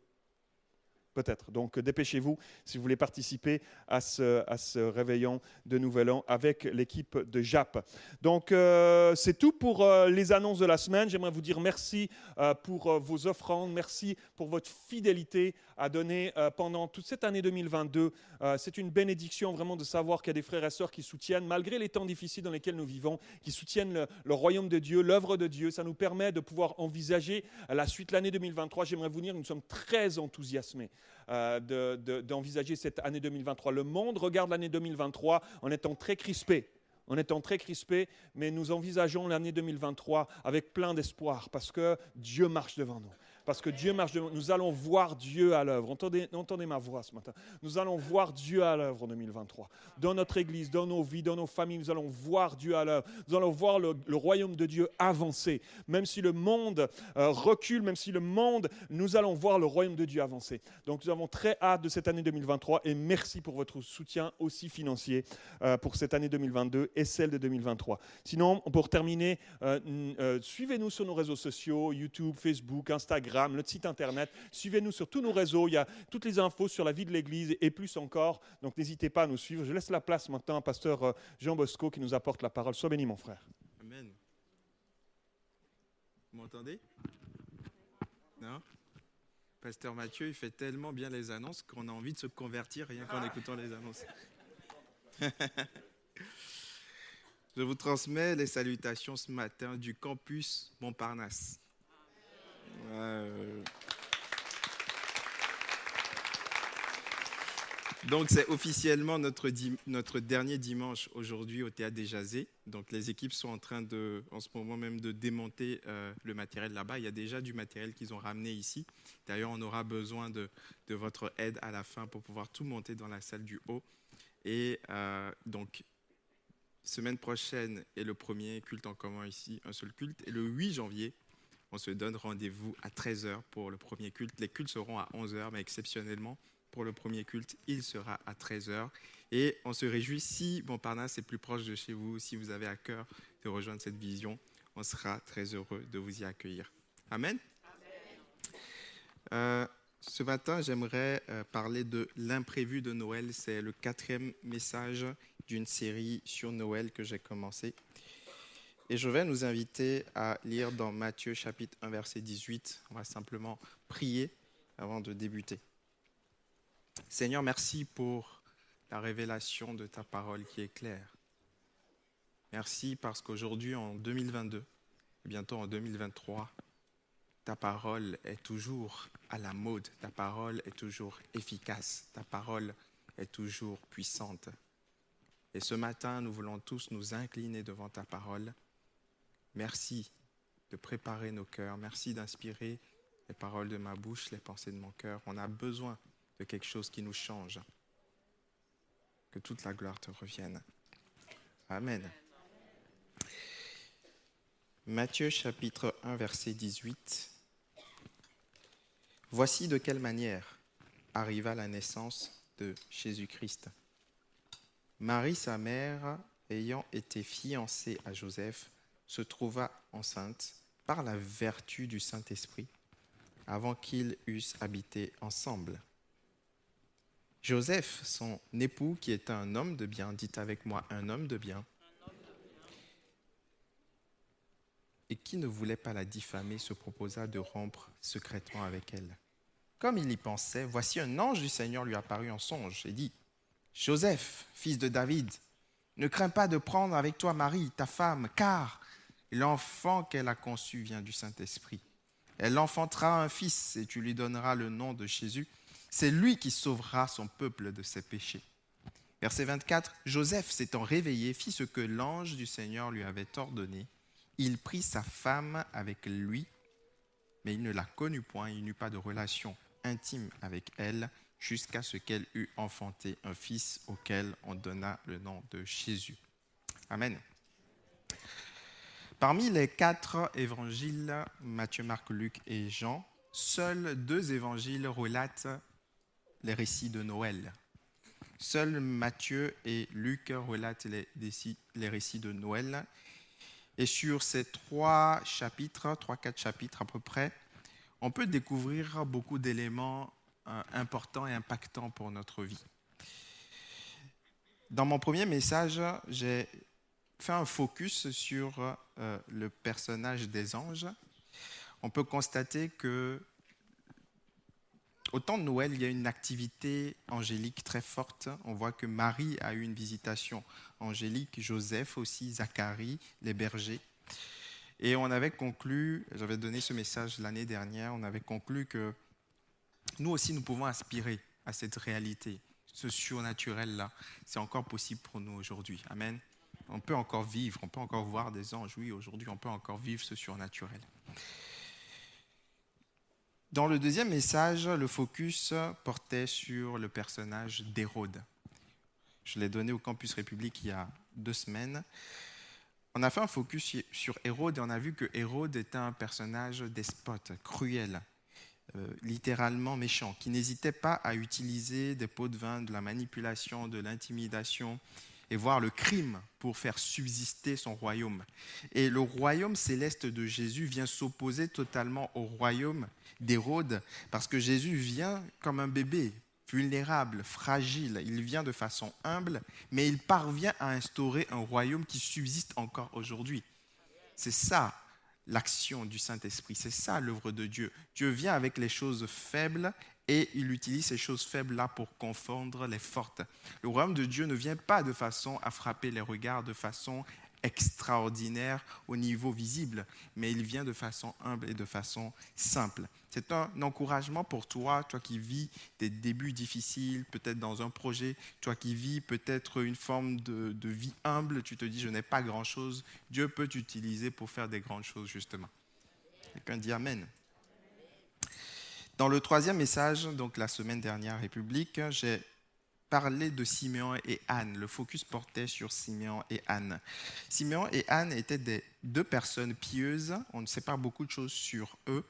Peut-être. Donc dépêchez-vous si vous voulez participer à ce, réveillon de Nouvel An avec l'équipe de JAP. Donc euh, c'est tout pour euh, les annonces de la semaine. J'aimerais vous dire merci euh, pour vos offrandes, merci pour votre fidélité à donner pendant toute cette année 2022. Euh, c'est une bénédiction vraiment de savoir qu'il y a des frères et sœurs qui soutiennent, malgré les temps difficiles dans lesquels nous vivons, qui soutiennent le, le royaume de Dieu, l'œuvre de Dieu. Ça nous permet de pouvoir envisager la suite de l'année 2023. J'aimerais vous dire, nous sommes très enthousiasmés euh, de- de- d'envisager cette année 2023. Le monde regarde l'année 2023 en étant très crispé. En étant très crispé, mais nous envisageons l'année 2023 avec plein d'espoir parce que Dieu marche devant nous Parce que Dieu marche de Nous allons voir Dieu à l'œuvre. Entendez, entendez ma voix ce matin. Nous allons voir Dieu à l'œuvre en 2023. Dans notre église, dans nos vies, dans nos familles, nous allons voir Dieu à l'œuvre. Nous allons voir le, royaume de Dieu avancer. Même si le monde euh, recule, même si le monde, nous allons voir le royaume de Dieu avancer. Donc nous avons très hâte de cette année 2023 et merci pour votre soutien aussi financier euh, pour cette année 2022 et celle de 2023. Sinon, pour terminer, euh, suivez-nous sur nos réseaux sociaux, YouTube, Facebook, Instagram, notre site internet. Suivez-nous sur tous nos réseaux. Il y a toutes les infos sur la vie de l'Église et plus encore. Donc n'hésitez pas à nous suivre. Je laisse la place maintenant à Pasteur euh, Jean Bosco qui nous apporte la parole. Sois béni, mon frère. Amen. Vous m'entendez? Non? Pasteur Mathieu, il fait tellement bien les annonces qu'on a envie de se convertir rien qu'en écoutant les annonces. *laughs* Je vous transmets les salutations ce matin du campus Montparnasse. Donc c'est officiellement notre, dernier dimanche aujourd'hui au Théâtre des Jazés. Donc les équipes sont en train de, en ce moment même, de démonter euh, le matériel là-bas. Il y a déjà du matériel qu'ils ont ramené ici. D'ailleurs, on aura besoin de, de, votre aide à la fin pour pouvoir tout monter dans la salle du haut. Et euh, donc, semaine prochaine est le premier culte en commun ici, un seul culte. Et le 8 janvier, on se donne rendez-vous à 13h pour le premier culte. Les cultes seront à 11h, mais exceptionnellement, pour le premier culte, il sera à 13h. Et on se réjouit si Montparnasse est plus proche de chez vous, si vous avez à cœur de rejoindre cette vision, on sera très heureux de vous y accueillir. Amen. Euh, ce matin, j'aimerais euh, parler de l'imprévu de Noël. C'est le quatrième message d'une série sur Noël que j'ai commencé. Et je vais nous inviter à lire dans Matthieu chapitre 1 verset 18. On va simplement prier avant de débuter. Seigneur, merci pour la révélation de ta parole qui est claire. Merci parce qu'aujourd'hui, en 2022, et bientôt en 2023, ta parole est toujours à la mode, ta parole est toujours efficace, ta parole est toujours puissante. Et ce matin, nous voulons tous nous incliner devant ta parole Merci de préparer nos cœurs. Merci d'inspirer les paroles de ma bouche, les pensées de mon cœur. On a besoin de quelque chose qui nous change. Que toute la gloire te revienne. Amen. Matthieu chapitre 1 verset 18. Voici de quelle manière arriva la naissance de Jésus-Christ. Marie, sa mère, ayant été fiancée à Joseph, se trouva enceinte par la vertu du Saint-Esprit avant qu'ils eussent habité ensemble. Joseph, son époux, qui est un homme de bien, dit avec moi un homme de bien, et qui ne voulait pas la diffamer, se proposa de rompre secrètement avec elle. Comme il y pensait, voici un ange du Seigneur lui apparut en songe et dit, Joseph, fils de David, ne crains pas de prendre avec toi Marie, ta femme, car L'enfant qu'elle a conçu vient du Saint-Esprit. Elle enfantera un fils et tu lui donneras le nom de Jésus. C'est lui qui sauvera son peuple de ses péchés. Verset 24, Joseph s'étant réveillé fit ce que l'ange du Seigneur lui avait ordonné. Il prit sa femme avec lui, mais il ne la connut point, il n'eut pas de relation intime avec elle jusqu'à ce qu'elle eût enfanté un fils auquel on donna le nom de Jésus. Amen. Parmi les quatre évangiles, Matthieu, Marc, Luc et Jean, seuls deux évangiles relatent les récits de Noël. Seuls Matthieu et Luc relatent les, récits de Noël. Et sur ces trois chapitres, trois, quatre chapitres à peu près, on peut découvrir beaucoup d'éléments importants et impactants pour notre vie. Dans mon premier message, j'ai fait un focus sur euh, le personnage des anges, on peut constater que au temps de Noël, il y a une activité angélique très forte. On voit que Marie a eu une visitation angélique, Joseph aussi, Zacharie, les bergers. Et on avait conclu, j'avais donné ce message l'année dernière, on avait conclu que nous aussi, nous pouvons aspirer à cette réalité, ce surnaturel-là. C'est encore possible pour nous aujourd'hui. Amen. On peut encore vivre, on peut encore voir des anges. Oui, aujourd'hui, on peut encore vivre ce surnaturel. Dans le deuxième message, le focus portait sur le personnage d'Hérode. Je l'ai donné au Campus République il y a deux semaines. On a fait un focus sur Hérode et on a vu que Hérode était un personnage despote, cruel, euh, littéralement méchant, qui n'hésitait pas à utiliser des pots de vin, de la manipulation, de l'intimidation et voire le crime pour faire subsister son royaume. Et le royaume céleste de Jésus vient s'opposer totalement au royaume d'Hérode, parce que Jésus vient comme un bébé, vulnérable, fragile, il vient de façon humble, mais il parvient à instaurer un royaume qui subsiste encore aujourd'hui. C'est ça l'action du Saint-Esprit, c'est ça l'œuvre de Dieu. Dieu vient avec les choses faibles et il utilise ces choses faibles-là pour confondre les fortes. Le royaume de Dieu ne vient pas de façon à frapper les regards, de façon extraordinaire au niveau visible, mais il vient de façon humble et de façon simple. C'est un encouragement pour toi, toi qui vis des débuts difficiles, peut-être dans un projet, toi qui vis peut-être une forme de, vie humble, tu te dis je n'ai pas grand-chose, Dieu peut t'utiliser pour faire des grandes choses justement. Quelqu'un dit Amen. Dans le troisième message, donc la semaine dernière, République, j'ai parler de Siméon et Anne. Le focus portait sur Siméon et Anne. Siméon et Anne étaient des, deux personnes pieuses. On ne sait pas beaucoup de choses sur eux,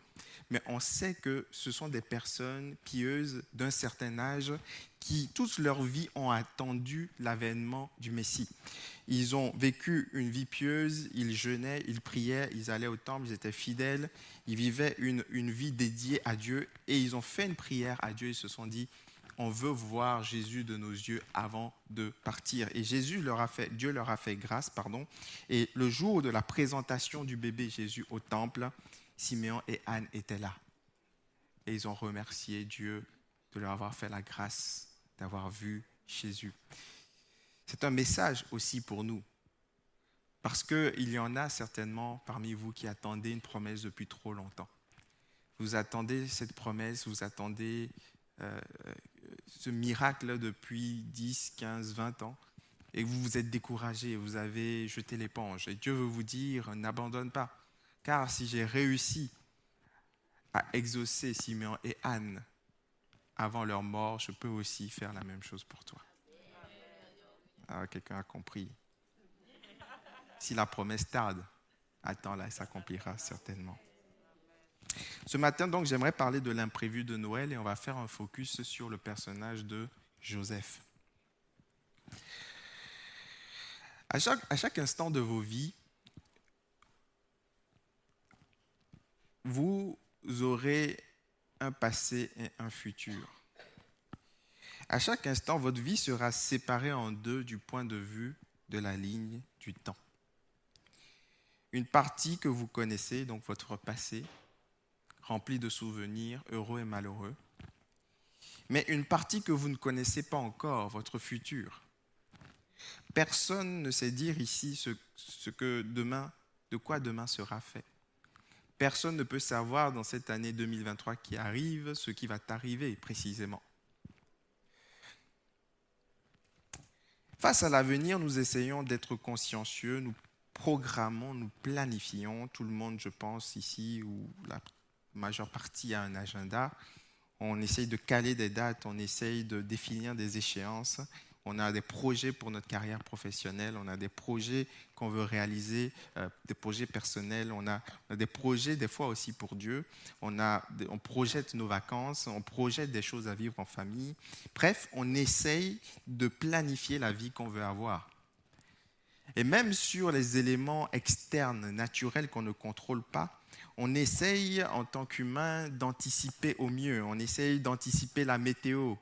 mais on sait que ce sont des personnes pieuses d'un certain âge qui, toute leur vie, ont attendu l'avènement du Messie. Ils ont vécu une vie pieuse, ils jeûnaient, ils priaient, ils allaient au temple, ils étaient fidèles, ils vivaient une, une vie dédiée à Dieu et ils ont fait une prière à Dieu. Ils se sont dit, on veut voir Jésus de nos yeux avant de partir. Et Jésus leur a fait, Dieu leur a fait grâce, pardon. Et le jour de la présentation du bébé Jésus au temple, Siméon et Anne étaient là. Et ils ont remercié Dieu de leur avoir fait la grâce d'avoir vu Jésus. C'est un message aussi pour nous. Parce qu'il y en a certainement parmi vous qui attendez une promesse depuis trop longtemps. Vous attendez cette promesse, vous attendez euh, ce miracle depuis 10, 15, 20 ans et vous vous êtes découragé, vous avez jeté l'éponge. Et Dieu veut vous dire, n'abandonne pas. Car si j'ai réussi à exaucer Simeon et Anne avant leur mort, je peux aussi faire la même chose pour toi. Ah, quelqu'un a compris. Si la promesse tarde, attends-la, elle s'accomplira certainement. Ce matin, donc, j'aimerais parler de l'imprévu de Noël et on va faire un focus sur le personnage de Joseph. À chaque, à chaque instant de vos vies, vous aurez un passé et un futur. À chaque instant, votre vie sera séparée en deux du point de vue de la ligne du temps. Une partie que vous connaissez, donc votre passé, rempli de souvenirs heureux et malheureux, mais une partie que vous ne connaissez pas encore, votre futur. Personne ne sait dire ici ce que demain, de quoi demain sera fait. Personne ne peut savoir dans cette année 2023 qui arrive ce qui va t'arriver précisément. Face à l'avenir, nous essayons d'être consciencieux, nous programmons, nous planifions. Tout le monde, je pense, ici, ou la majeure partie a un agenda. On essaye de caler des dates, on essaye de définir des échéances. On a des projets pour notre carrière professionnelle, on a des projets qu'on veut réaliser, euh, des projets personnels, on a, des projets des fois aussi pour Dieu. On, a, on projette nos vacances, on projette des choses à vivre en famille. Bref, on essaye de planifier la vie qu'on veut avoir. Et même sur les éléments externes, naturels qu'on ne contrôle pas, on essaye en tant qu'humain d'anticiper au mieux, on essaye d'anticiper la météo.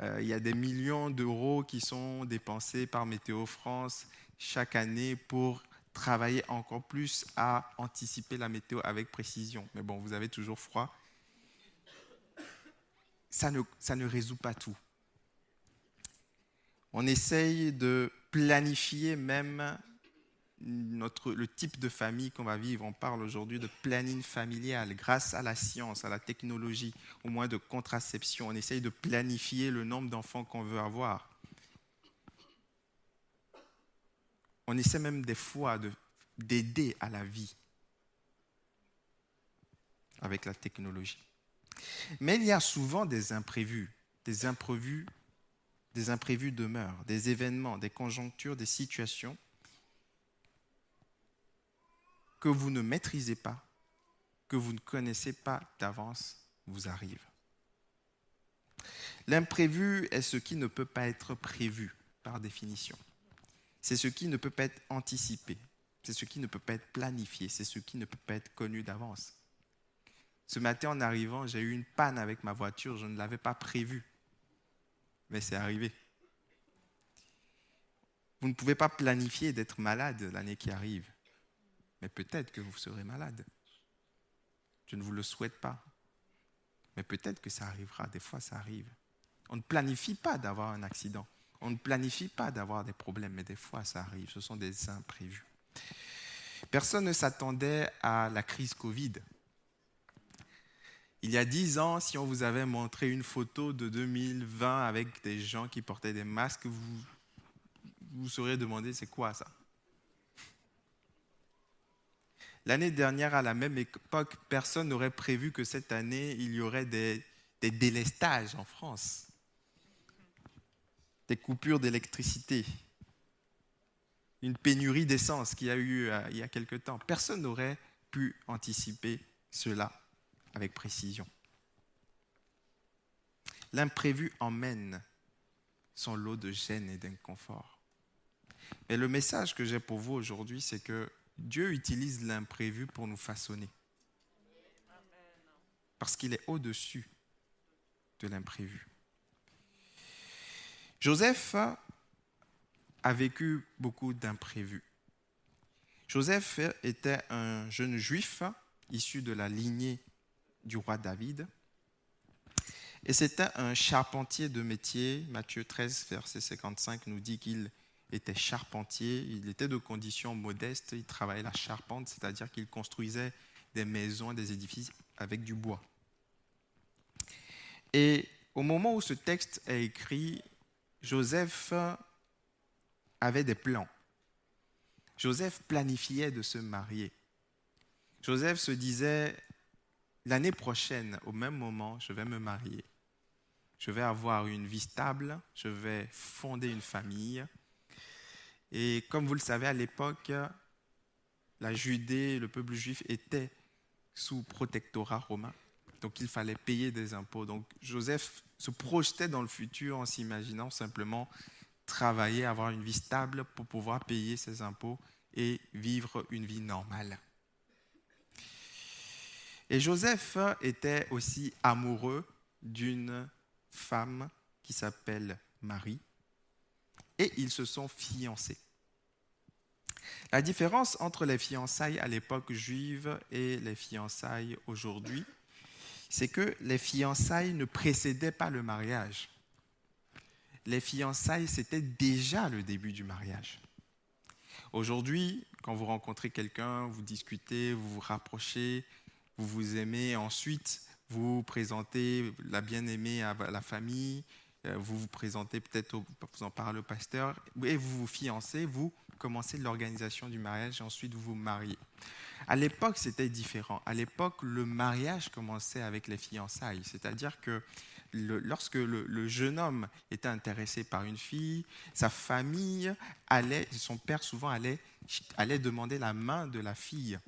Euh, il y a des millions d'euros qui sont dépensés par Météo France chaque année pour travailler encore plus à anticiper la météo avec précision. Mais bon, vous avez toujours froid. Ça ne, ça ne résout pas tout. On essaye de planifier même notre, le type de famille qu'on va vivre. On parle aujourd'hui de planning familial grâce à la science, à la technologie, au moins de contraception. On essaye de planifier le nombre d'enfants qu'on veut avoir. On essaie même des fois d'aider à la vie avec la technologie. Mais il y a souvent des imprévus, des imprévus, des imprévus demeurent, des événements, des conjonctures, des situations que vous ne maîtrisez pas, que vous ne connaissez pas d'avance, vous arrivent. L'imprévu est ce qui ne peut pas être prévu par définition. C'est ce qui ne peut pas être anticipé. C'est ce qui ne peut pas être planifié. C'est ce qui ne peut pas être connu d'avance. Ce matin, en arrivant, j'ai eu une panne avec ma voiture. Je ne l'avais pas prévu. Mais c'est arrivé. Vous ne pouvez pas planifier d'être malade l'année qui arrive. Mais peut-être que vous serez malade. Je ne vous le souhaite pas. Mais peut-être que ça arrivera. Des fois, ça arrive. On ne planifie pas d'avoir un accident. On ne planifie pas d'avoir des problèmes, mais des fois, ça arrive. Ce sont des imprévus. Personne ne s'attendait à la crise Covid. Il y a dix ans, si on vous avait montré une photo de 2020 avec des gens qui portaient des masques, vous vous seriez demandé c'est quoi ça? L'année dernière, à la même époque, personne n'aurait prévu que cette année, il y aurait des, délestages en France, des coupures d'électricité, une pénurie d'essence qu'il y a eu euh, il y a quelque temps. Personne n'aurait pu anticiper cela avec précision. L'imprévu emmène son lot de gêne et d'inconfort. Mais le message que j'ai pour vous aujourd'hui, c'est que Dieu utilise l'imprévu pour nous façonner. Parce qu'il est au-dessus de l'imprévu. Joseph a vécu beaucoup d'imprévus. Joseph était un jeune juif issu de la lignée du roi David. Et c'était un charpentier de métier. Matthieu 13, verset 55 nous dit qu'il était charpentier. Il était de conditions modestes. Il travaillait la charpente, c'est-à-dire qu'il construisait des maisons, des édifices avec du bois. Et au moment où ce texte est écrit, Joseph avait des plans. Joseph planifiait de se marier. Joseph se disait, l'année prochaine, au même moment, je vais me marier. Je vais avoir une vie stable, je vais fonder une famille. Et comme vous le savez, à l'époque, la Judée, le peuple juif était sous protectorat romain. Donc il fallait payer des impôts. Donc Joseph se projetait dans le futur en s'imaginant simplement travailler, avoir une vie stable pour pouvoir payer ses impôts et vivre une vie normale. Et Joseph était aussi amoureux d'une femme qui s'appelle Marie et ils se sont fiancés. La différence entre les fiançailles à l'époque juive et les fiançailles aujourd'hui, c'est que les fiançailles ne précédaient pas le mariage. Les fiançailles, c'était déjà le début du mariage. Aujourd'hui, quand vous rencontrez quelqu'un, vous discutez, vous vous rapprochez, vous vous aimez, ensuite vous présentez la bien-aimée à la famille, vous vous présentez peut-être, vous en parlez au pasteur, et vous vous fiancez, vous commencez l'organisation du mariage et ensuite vous vous mariez. À l'époque, c'était différent. À l'époque, le mariage commençait avec les fiançailles, c'est-à-dire que lorsque le, jeune homme était intéressé par une fille, sa famille allait, son père souvent allait, allait demander la main de la fille.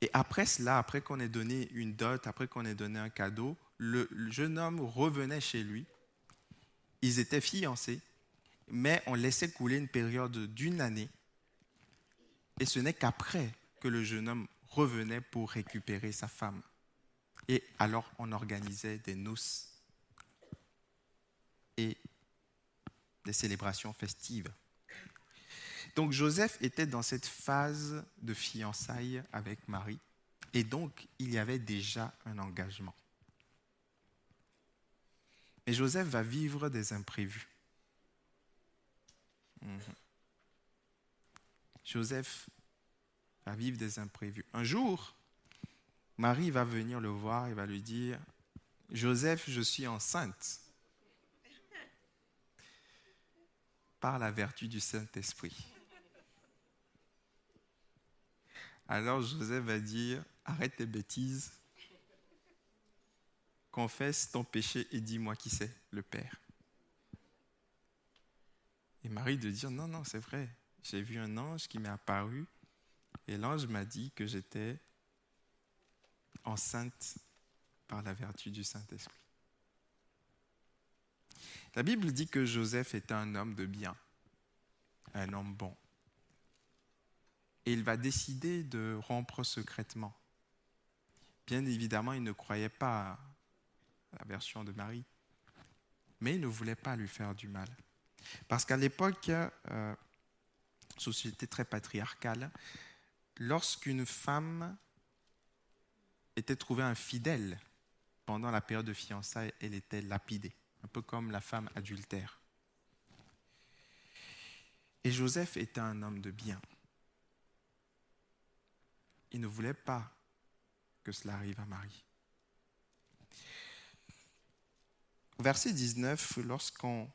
Et après cela, après qu'on ait donné une dot, après qu'on ait donné un cadeau, le jeune homme revenait chez lui. Ils étaient fiancés, mais on laissait couler une période d'une année. Et ce n'est qu'après que le jeune homme revenait pour récupérer sa femme. Et alors on organisait des noces et des célébrations festives. Donc Joseph était dans cette phase de fiançailles avec Marie et donc il y avait déjà un engagement. Et Joseph va vivre des imprévus. Mhm. Joseph va vivre des imprévus. Un jour, Marie va venir le voir et va lui dire, Joseph, je suis enceinte par la vertu du Saint-Esprit. Alors Joseph va dire, arrête tes bêtises, confesse ton péché et dis-moi qui c'est, le Père. Et Marie de dire, non, non, c'est vrai, j'ai vu un ange qui m'est apparu et l'ange m'a dit que j'étais enceinte par la vertu du Saint-Esprit. La Bible dit que Joseph était un homme de bien, un homme bon. Et il va décider de rompre secrètement. Bien évidemment, il ne croyait pas la version de Marie, mais il ne voulait pas lui faire du mal. Parce qu'à l'époque, euh, société très patriarcale, lorsqu'une femme était trouvée infidèle pendant la période de fiançailles, elle était lapidée, un peu comme la femme adultère. Et Joseph était un homme de bien. Il ne voulait pas que cela arrive à Marie. Verset 19, lorsqu'on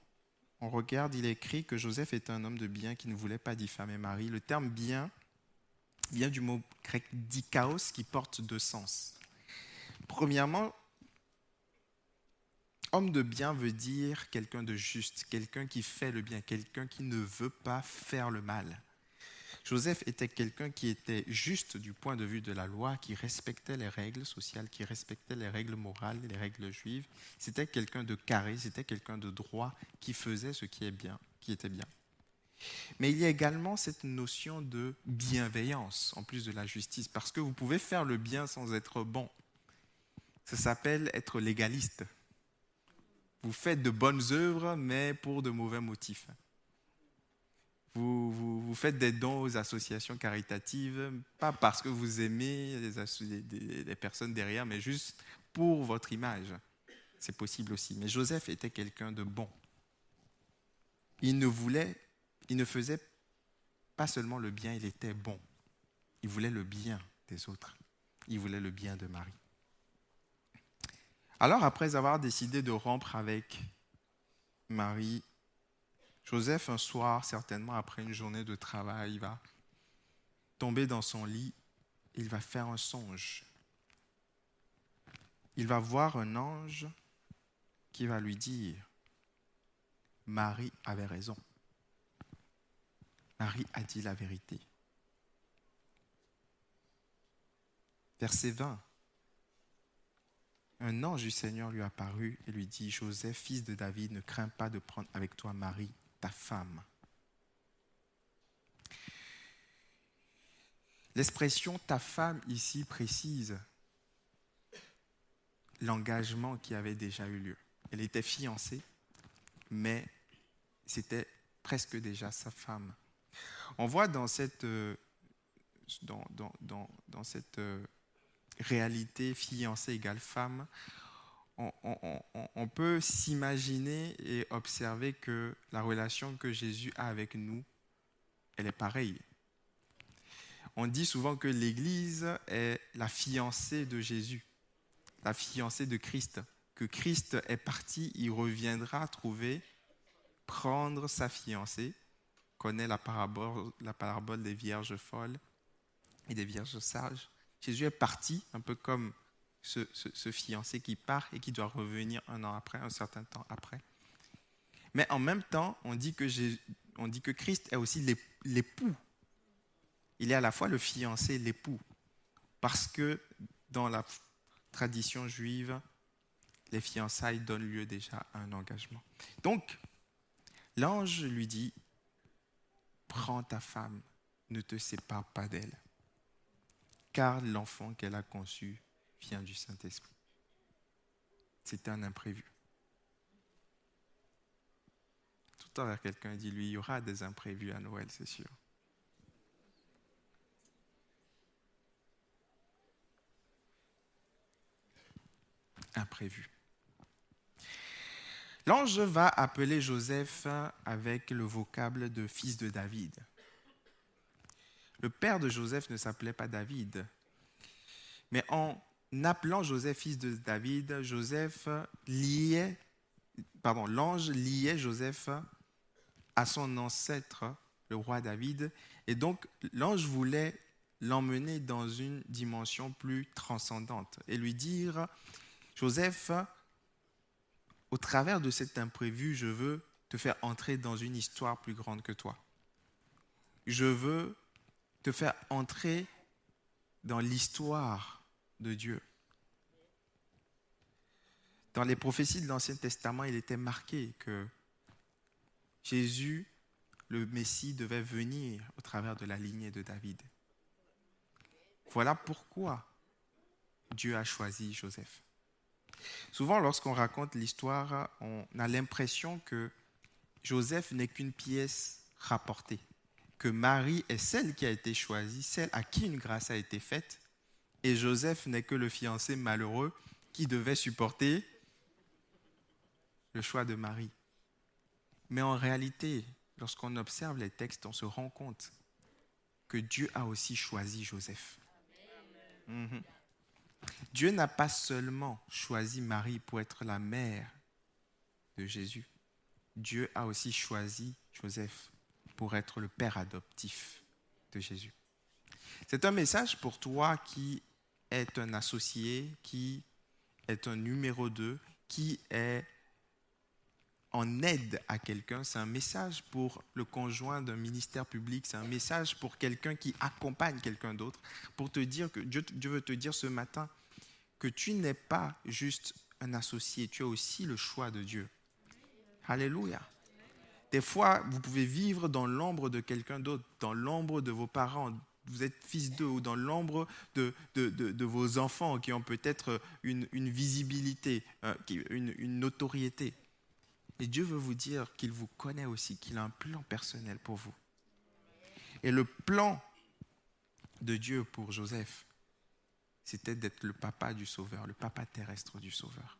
on regarde, il est écrit que Joseph est un homme de bien qui ne voulait pas diffamer Marie. Le terme bien vient du mot grec dikaos qui porte deux sens. Premièrement, homme de bien veut dire quelqu'un de juste, quelqu'un qui fait le bien, quelqu'un qui ne veut pas faire le mal. Joseph était quelqu'un qui était juste du point de vue de la loi, qui respectait les règles sociales, qui respectait les règles morales, les règles juives. C'était quelqu'un de carré, c'était quelqu'un de droit, qui faisait ce qui est bien, qui était bien. Mais il y a également cette notion de bienveillance, en plus de la justice, parce que vous pouvez faire le bien sans être bon. Ça s'appelle être légaliste. Vous faites de bonnes œuvres, mais pour de mauvais motifs. Vous, faites des dons aux associations caritatives, pas parce que vous aimez les, personnes derrière, mais juste pour votre image. C'est possible aussi. Mais Joseph était quelqu'un de bon. Il ne voulait, il ne faisait pas seulement le bien, il était bon. Il voulait le bien des autres. Il voulait le bien de Marie. Alors, après avoir décidé de rompre avec Marie Joseph, un soir, certainement après une journée de travail, il va tomber dans son lit, il va faire un songe. Il va voir un ange qui va lui dire, Marie avait raison. Marie a dit la vérité. Verset 20. Un ange du Seigneur lui apparut et lui dit, Joseph, fils de David, ne crains pas de prendre avec toi Marie, ta femme. L'expression ta femme ici précise l'engagement qui avait déjà eu lieu. Elle était fiancée, mais c'était presque déjà sa femme. On voit dans cette, euh, dans, cette euh, réalité fiancée égale femme, on, peut s'imaginer et observer que la relation que Jésus a avec nous, elle est pareille. On dit souvent que l'Église est la fiancée de Jésus, la fiancée de Christ, que Christ est parti, il reviendra trouver, prendre sa fiancée, connaît la parabole, la parabole des vierges folles et des vierges sages. Jésus est parti, un peu comme ce, fiancé qui part et qui doit revenir un an après, un certain temps après. Mais en même temps, on dit que, on dit que Christ est aussi l'époux. Il est à la fois le fiancé et l'époux. Parce que dans la tradition juive, les fiançailles donnent lieu déjà à un engagement. Donc, l'ange lui dit, prends ta femme, ne te sépare pas d'elle, car l'enfant qu'elle a conçu vient du Saint-Esprit. C'était un imprévu. Tout à l'heure, quelqu'un dit, lui, il y aura des imprévus à Noël, c'est sûr. Imprévu. L'ange va appeler Joseph avec le vocable de fils de David. Le père de Joseph ne s'appelait pas David, mais en appelant Joseph fils de David, Joseph liait, pardon, l'ange liait Joseph à son ancêtre, le roi David, et donc l'ange voulait l'emmener dans une dimension plus transcendante et lui dire, Joseph, au travers de cet imprévu, je veux te faire entrer dans une histoire plus grande que toi. Je veux te faire entrer dans l'histoire de Dieu. Dans les prophéties de l'Ancien Testament, il était marqué que Jésus, le Messie, devait venir au travers de la lignée de David. Voilà pourquoi Dieu a choisi Joseph. Souvent, lorsqu'on raconte l'histoire, on a l'impression que Joseph n'est qu'une pièce rapportée, que Marie est celle qui a été choisie, celle à qui une grâce a été faite, et Joseph n'est que le fiancé malheureux qui devait supporter le choix de Marie. Mais en réalité, lorsqu'on observe les textes, on se rend compte que Dieu a aussi choisi Joseph. Dieu n'a pas seulement choisi Marie pour être la mère de Jésus. Dieu a aussi choisi Joseph pour être le père adoptif de Jésus. C'est un message pour toi qui est un associé, qui est un numéro 2, qui est en aide à quelqu'un, c'est un message pour le conjoint d'un ministère public, c'est un message pour quelqu'un qui accompagne quelqu'un d'autre, pour te dire que Dieu, veut te dire ce matin que tu n'es pas juste un associé, tu as aussi le choix de Dieu. Alléluia. Des fois, vous pouvez vivre dans l'ombre de quelqu'un d'autre, dans l'ombre de vos parents, vous êtes fils d'eux, ou dans l'ombre de, vos enfants qui ont peut-être une, une, visibilité, euh, une, une notoriété. Et Dieu veut vous dire qu'il vous connaît aussi, qu'il a un plan personnel pour vous. Et le plan de Dieu pour Joseph, c'était d'être le papa du Sauveur, le papa terrestre du Sauveur.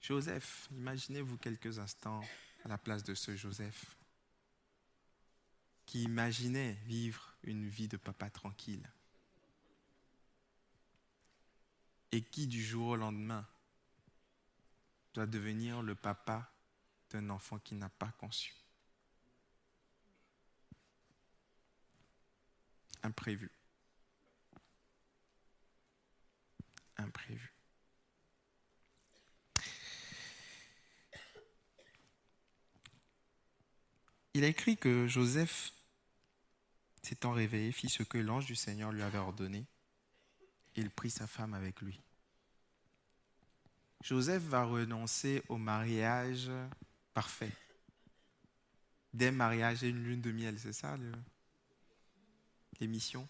Joseph, imaginez-vous quelques instants à la place de ce Joseph qui imaginait vivre une vie de papa tranquille et qui du jour au lendemain doit devenir le papa d'un enfant qui n'a pas conçu. Imprévu. Imprévu. Il a écrit que Joseph, s'étant réveillé, fit ce que l'ange du Seigneur lui avait ordonné il prit sa femme avec lui. Joseph va renoncer au mariage parfait. Des mariages et une lune de miel, c'est ça l'émission?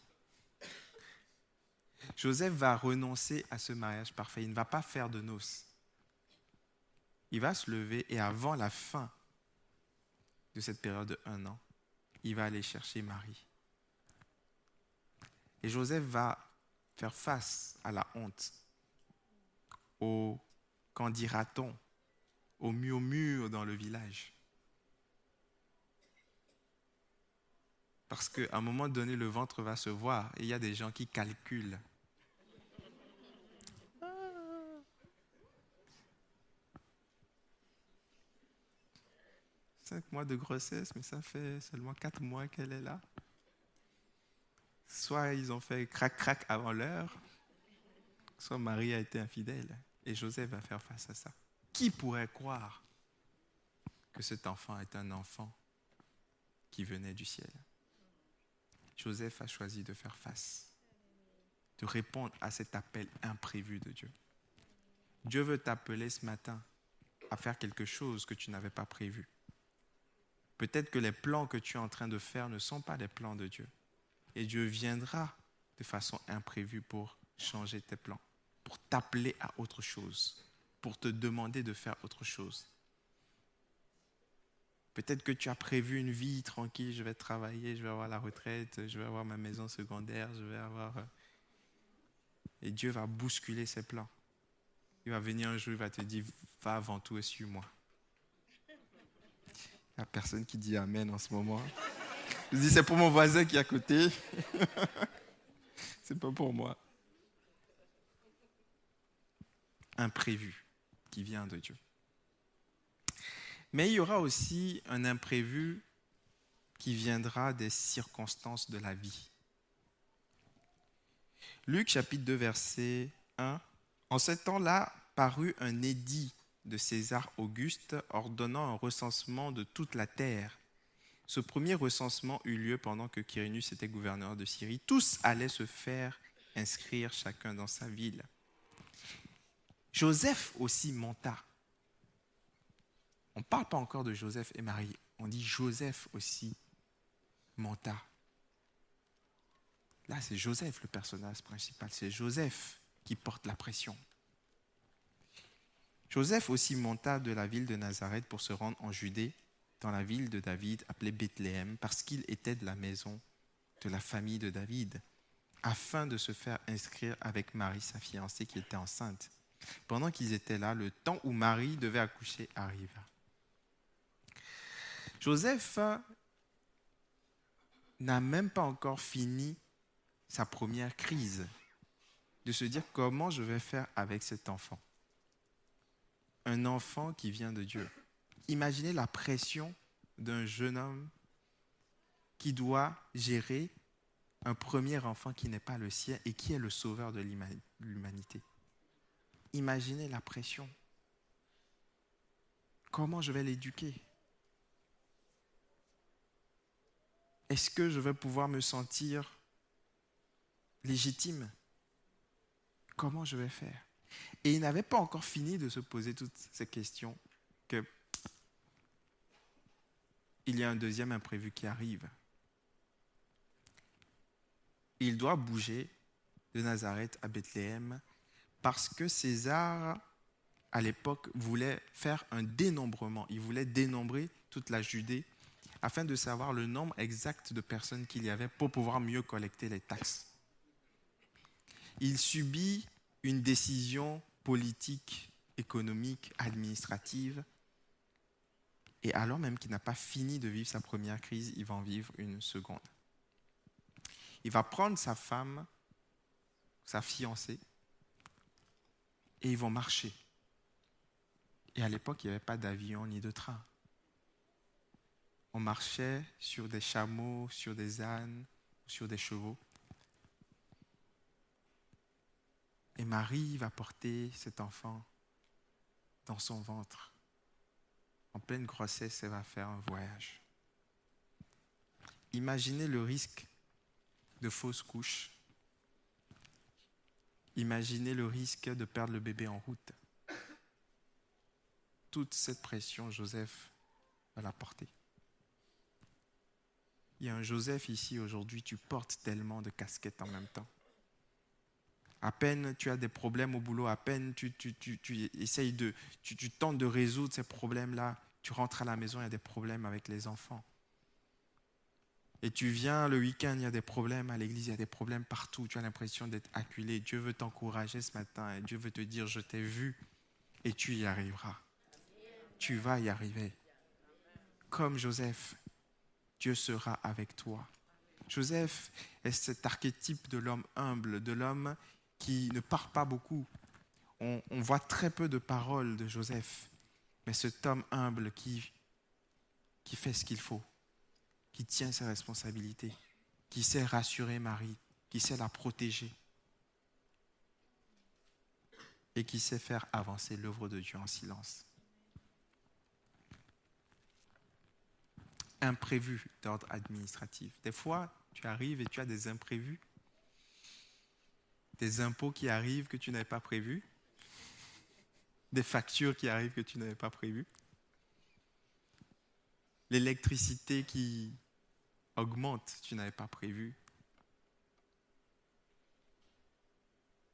Joseph va renoncer à ce mariage parfait. Il ne va pas faire de noces. Il va se lever et avant la fin de cette période de un an, il va aller chercher Marie. Et Joseph va faire face à la honte, au qu'en dira-t-on, au murmure dans le village. Parce qu'à un moment donné, le ventre va se voir et il y a des gens qui calculent. Cinq mois de grossesse, mais ça fait seulement quatre mois qu'elle est là. Soit ils ont fait crac-crac avant l'heure, soit Marie a été infidèle. Et Joseph va faire face à ça. Qui pourrait croire que cet enfant est un enfant qui venait du ciel? Joseph a choisi de faire face, de répondre à cet appel imprévu de Dieu. Dieu veut t'appeler ce matin à faire quelque chose que tu n'avais pas prévu. Peut-être que les plans que tu es en train de faire ne sont pas les plans de Dieu. Et Dieu viendra de façon imprévue pour changer tes plans, pour t'appeler à autre chose, pour te demander de faire autre chose. Peut-être que tu as prévu une vie tranquille, je vais travailler, je vais avoir la retraite, je vais avoir ma maison secondaire, je vais avoir... Euh, et Dieu va bousculer ses plans. Il va venir un jour, il va te dire, va avant tout et suis-moi. Il n'y a personne qui dit Amen en ce moment. Je dis, c'est pour mon voisin qui est à côté. *laughs* c'est pas pour moi. Imprévu qui vient de Dieu. Mais il y aura aussi un imprévu qui viendra des circonstances de la vie. Luc chapitre 2 verset 1. En ce temps-là parut un édit de César Auguste ordonnant un recensement de toute la terre. Ce premier recensement eut lieu pendant que Quirinus était gouverneur de Syrie. Tous allaient se faire inscrire chacun dans sa ville. Joseph aussi monta. On ne parle pas encore de Joseph et Marie, on dit Joseph aussi monta. Là, c'est Joseph le personnage principal, c'est Joseph qui porte la pression. Joseph aussi monta de la ville de Nazareth pour se rendre en Judée, dans la ville de David appelée Bethléem, parce qu'il était de la maison de la famille de David, afin de se faire inscrire avec Marie, sa fiancée, qui était enceinte. Pendant qu'ils étaient là, le temps où Marie devait accoucher arriva. Joseph n'a même pas encore fini sa première crise, de se dire comment je vais faire avec cet enfant. Un enfant qui vient de Dieu. Imaginez la pression d'un jeune homme qui doit gérer un premier enfant qui n'est pas le sien et qui est le sauveur de l'humanité. Imaginez la pression. Comment je vais l'éduquer? Est-ce que je vais pouvoir me sentir légitime? Comment je vais faire? Et il n'avait pas encore fini de se poser toutes ces questions que il y a un deuxième imprévu qui arrive. Il doit bouger de Nazareth à Bethléem parce que César, à l'époque, voulait faire un dénombrement. Il voulait dénombrer toute la Judée afin de savoir le nombre exact de personnes qu'il y avait pour pouvoir mieux collecter les taxes il subit une décision politique, économique, administrative. Et alors même qu'il n'a pas fini de vivre sa première crise, il va en vivre une seconde. Il va prendre sa femme, sa fiancée, et ils vont marcher. Et à l'époque, il n'y avait pas d'avion ni de train. On marchait sur des chameaux, sur des ânes, sur des chevaux. Et Marie va porter cet enfant dans son ventre. En pleine grossesse, elle va faire un voyage. Imaginez le risque de fausse couche. Imaginez le risque de perdre le bébé en route. Toute cette pression, Joseph va la porter. Il y a un Joseph ici aujourd'hui, tu portes tellement de casquettes en même temps. À peine tu as des problèmes au boulot, à peine tu, essayes de, tu, tentes de résoudre ces problèmes-là, tu rentres à la maison, il y a des problèmes avec les enfants. Et tu viens le week-end, il y a des problèmes à l'église, il y a des problèmes partout, tu as l'impression d'être acculé. Dieu veut t'encourager ce matin Dieu veut te dire, je t'ai vu et tu y arriveras. Tu vas y arriver. Comme Joseph, Dieu sera avec toi. Joseph est cet archétype de l'homme humble, de l'homme qui ne parle pas beaucoup. On, voit très peu de paroles de Joseph, mais cet homme humble qui, qui fait ce qu'il faut, qui tient ses responsabilités, qui sait rassurer Marie, qui sait la protéger et qui sait faire avancer l'œuvre de Dieu en silence. Imprévu d'ordre administratif. Des fois, tu arrives et tu as des imprévus des impôts qui arrivent que tu n'avais pas prévus, des factures qui arrivent que tu n'avais pas prévues, l'électricité qui augmente, tu n'avais pas prévu,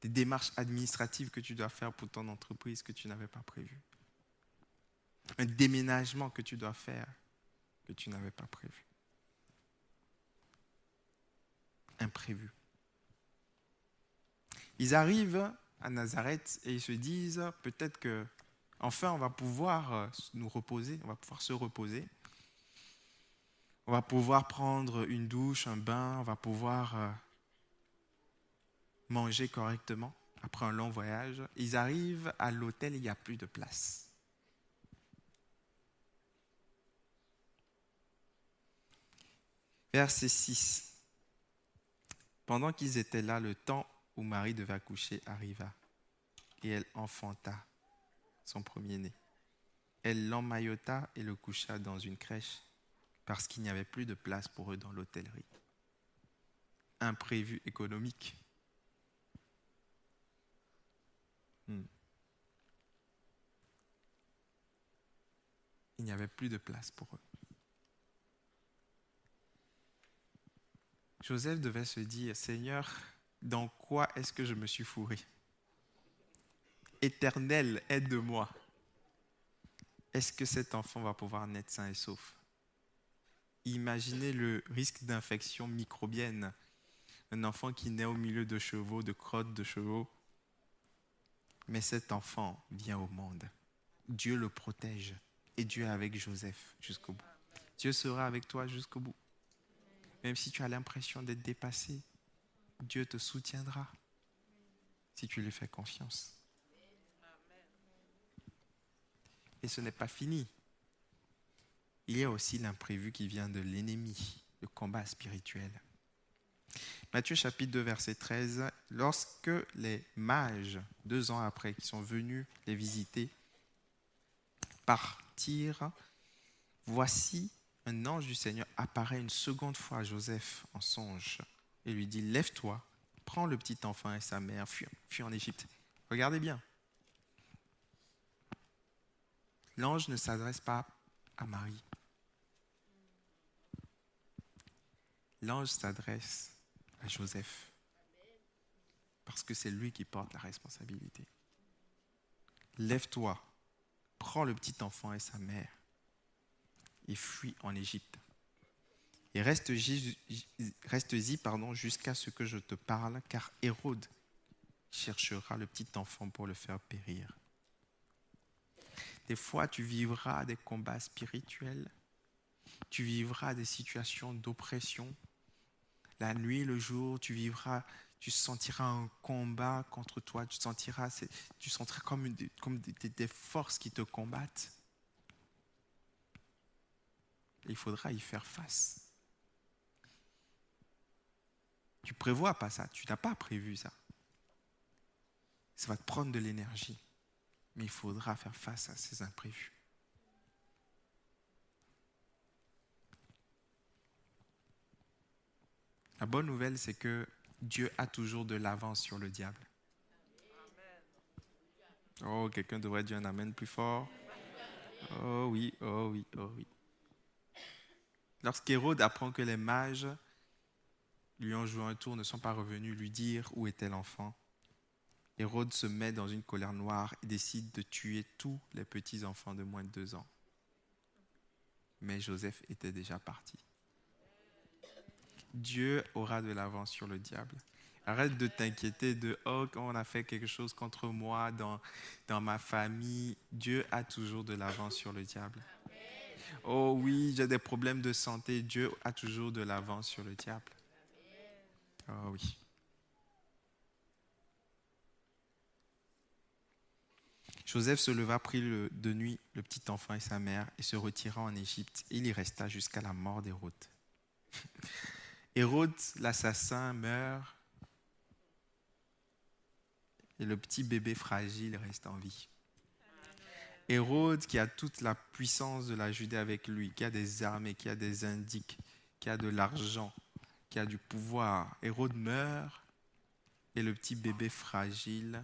des démarches administratives que tu dois faire pour ton entreprise que tu n'avais pas prévu, un déménagement que tu dois faire que tu n'avais pas prévu? Imprévu. Ils arrivent à Nazareth et ils se disent peut-être que enfin on va pouvoir euh, nous reposer, on va pouvoir se reposer. On va pouvoir prendre une douche, un bain, on va pouvoir euh, manger correctement après un long voyage. Ils arrivent à l'hôtel, il n'y a plus de place. Verset 6. Pendant qu'ils étaient là, le temps où Marie devait accoucher arriva et elle enfanta son premier-né. Elle l'emmaillota et le coucha dans une crèche parce qu'il n'y avait plus de place pour eux dans l'hôtellerie. Imprévu économique. Hmm. Il n'y avait plus de place pour eux. Joseph devait se dire, Seigneur, dans quoi est-ce que je me suis fourré? Éternel, aide-moi. Est-ce que cet enfant va pouvoir naître sain et sauf? Imaginez le risque d'infection microbienne. Un enfant qui naît au milieu de chevaux, de crottes de chevaux. Mais cet enfant vient au monde. Dieu le protège. Et Dieu est avec Joseph jusqu'au bout. Dieu sera avec toi jusqu'au bout. Même si tu as l'impression d'être dépassé, Dieu te soutiendra si tu lui fais confiance. Et ce n'est pas fini. Il y a aussi l'imprévu qui vient de l'ennemi, le combat spirituel. Matthieu chapitre 2 verset 13, lorsque les mages, deux ans après, qui sont venus les visiter, partirent, voici un ange du Seigneur apparaît une seconde fois à Joseph en songe et lui dit, lève-toi, prends le petit enfant et sa mère, fuis, fuis en Égypte. Regardez bien. L'ange ne s'adresse pas à Marie. L'ange s'adresse à Joseph parce que c'est lui qui porte la responsabilité. Lève-toi, prends le petit enfant et sa mère et fuis en Égypte. Et reste-y jusqu'à ce que je te parle, car Hérode cherchera le petit enfant pour le faire périr. Des fois, tu vivras des combats spirituels, tu vivras des situations d'oppression. La nuit, le jour, tu vivras, tu sentiras un combat contre toi, tu sentiras, tu sentiras comme des forces qui te combattent. Il faudra y faire face. Tu prévois pas ça, tu n'as pas prévu ça. Ça va te prendre de l'énergie, mais il faudra faire face à ces imprévus. La bonne nouvelle, c'est que Dieu a toujours de l'avance sur le diable. Oh, quelqu'un devrait dire un Amen plus fort. Oh oui, oh oui, oh oui. Lorsqu'Hérode apprend que les mages lui ont joué un tour, ne sont pas revenus lui dire où était l'enfant. Hérode se met dans une colère noire et décide de tuer tous les petits-enfants de moins de deux ans. Mais Joseph était déjà parti. Dieu aura de l'avance sur le diable. Arrête de t'inquiéter de oh, on a fait quelque chose contre moi dans, dans ma famille. Dieu a toujours de l'avance sur le diable. Oh oui, j'ai des problèmes de santé. Dieu a toujours de l'avance sur le diable. Ah oui. Joseph se leva, prit de nuit le petit enfant et sa mère et se retira en Égypte. Il y resta jusqu'à la mort d'Hérode. *laughs* Hérode, l'assassin, meurt et le petit bébé fragile reste en vie. Hérode, qui a toute la puissance de la Judée avec lui, qui a des armées, qui a des indiques, qui a de l'argent, qui a du pouvoir. Hérode meurt et le petit bébé fragile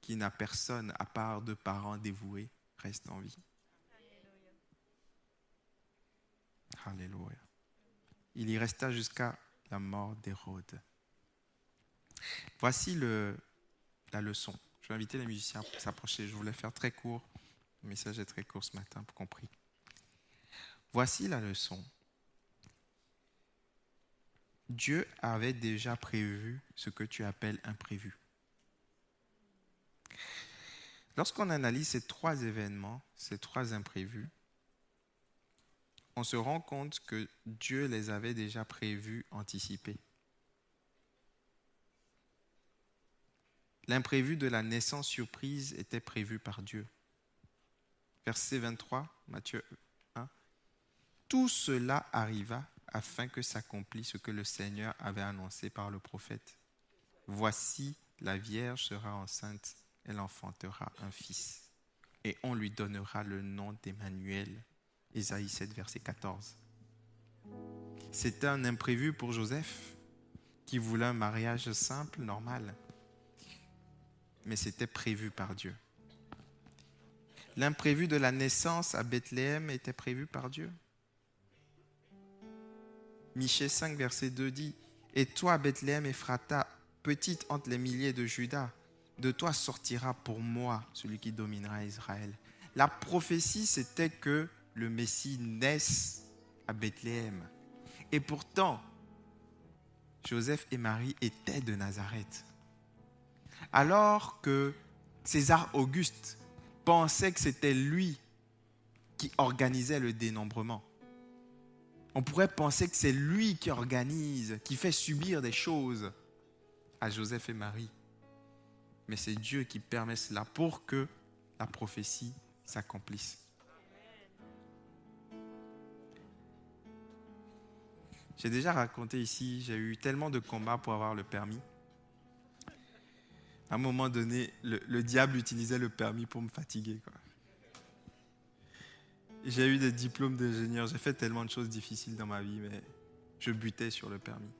qui n'a personne à part de parents dévoués reste en vie. Alléluia. Il y resta jusqu'à la mort d'Hérode. Voici le, la leçon. Je vais inviter les musiciens à s'approcher. Je voulais faire très court. Le message est très court ce matin, pour compris. Voici la leçon. Dieu avait déjà prévu ce que tu appelles imprévu. Lorsqu'on analyse ces trois événements, ces trois imprévus, on se rend compte que Dieu les avait déjà prévus, anticipés. L'imprévu de la naissance surprise était prévu par Dieu. Verset 23, Matthieu 1. Tout cela arriva afin que s'accomplisse ce que le Seigneur avait annoncé par le prophète. Voici, la Vierge sera enceinte, elle enfantera un fils, et on lui donnera le nom d'Emmanuel. Ésaïe 7, verset 14. C'était un imprévu pour Joseph, qui voulait un mariage simple, normal. Mais c'était prévu par Dieu. L'imprévu de la naissance à Bethléem était prévu par Dieu. Michée 5, verset 2 dit Et toi, Bethléem Ephrata, petite entre les milliers de Judas, de toi sortira pour moi celui qui dominera Israël. La prophétie, c'était que le Messie naisse à Bethléem. Et pourtant, Joseph et Marie étaient de Nazareth. Alors que César Auguste pensait que c'était lui qui organisait le dénombrement. On pourrait penser que c'est lui qui organise, qui fait subir des choses à Joseph et Marie. Mais c'est Dieu qui permet cela pour que la prophétie s'accomplisse. J'ai déjà raconté ici, j'ai eu tellement de combats pour avoir le permis. À un moment donné, le, diable utilisait le permis pour me fatiguer. J'ai eu des diplômes d'ingénieur, j'ai fait tellement de choses difficiles dans ma vie, mais je butais sur le permis.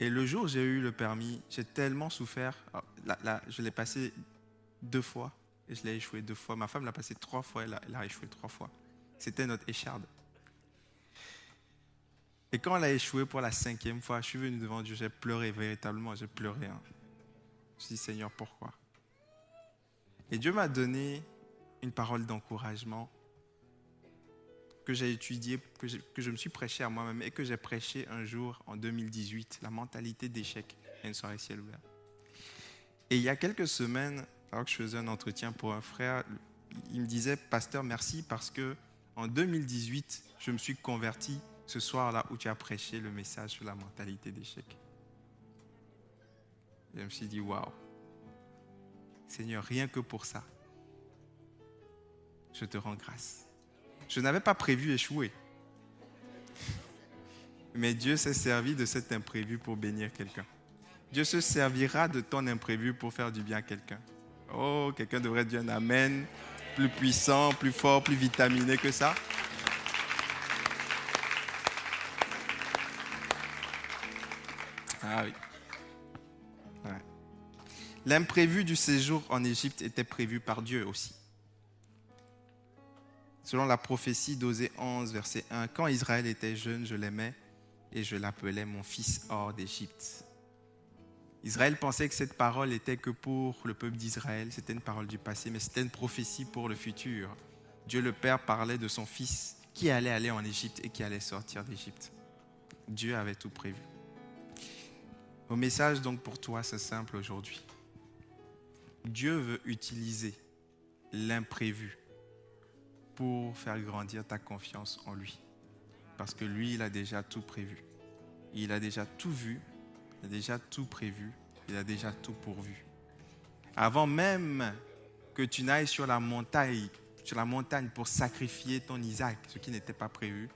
Et le jour où j'ai eu le permis, j'ai tellement souffert. Là, je l'ai passé deux fois et je l'ai échoué deux fois. Ma femme l'a passé trois fois, a, elle a échoué trois fois. C'était notre écharde. Et quand elle a échoué pour la cinquième fois, je suis venu devant Dieu, j'ai pleuré véritablement, j'ai pleuré. Hein. Je me suis dit, Seigneur, pourquoi? Et Dieu m'a donné une parole d'encouragement que j'ai étudiée, que, que, je me suis prêché à moi-même et que j'ai prêché un jour en 2018, la mentalité d'échec à une soirée ciel ouvert. Et il y a quelques semaines, alors que je faisais un entretien pour un frère, il me disait, Pasteur, merci parce que en 2018, je me suis converti ce soir-là où tu as prêché le message sur la mentalité d'échec. Je me suis dit, waouh, Seigneur, rien que pour ça, je te rends grâce. Je n'avais pas prévu échouer. Mais Dieu s'est servi de cet imprévu pour bénir quelqu'un. Dieu se servira de ton imprévu pour faire du bien à quelqu'un. Oh, quelqu'un devrait dire un Amen plus puissant, plus fort, plus vitaminé que ça. Ah oui. L'imprévu du séjour en Égypte était prévu par Dieu aussi. Selon la prophétie d'Osée 11, verset 1, Quand Israël était jeune, je l'aimais et je l'appelais mon fils hors d'Égypte. Israël pensait que cette parole était que pour le peuple d'Israël, c'était une parole du passé, mais c'était une prophétie pour le futur. Dieu le Père parlait de son fils qui allait aller en Égypte et qui allait sortir d'Égypte. Dieu avait tout prévu. Mon message donc pour toi, c'est simple aujourd'hui. Dieu veut utiliser l'imprévu pour faire grandir ta confiance en lui. Parce que lui, il a déjà tout prévu. Il a déjà tout vu, il a déjà tout prévu, il a déjà tout pourvu. Avant même que tu n'ailles sur la montagne, pour sacrifier ton Isaac, ce qui n'était pas prévu,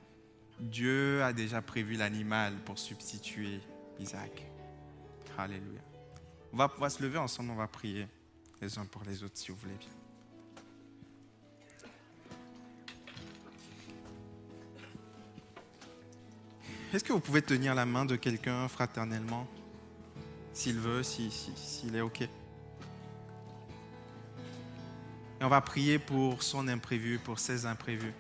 Dieu a déjà prévu l'animal pour substituer Isaac. Alléluia. On va pouvoir se lever ensemble, on va prier les uns pour les autres si vous voulez bien. Est-ce que vous pouvez tenir la main de quelqu'un fraternellement, s'il veut, s'il si, est OK Et on va prier pour son imprévu, pour ses imprévus.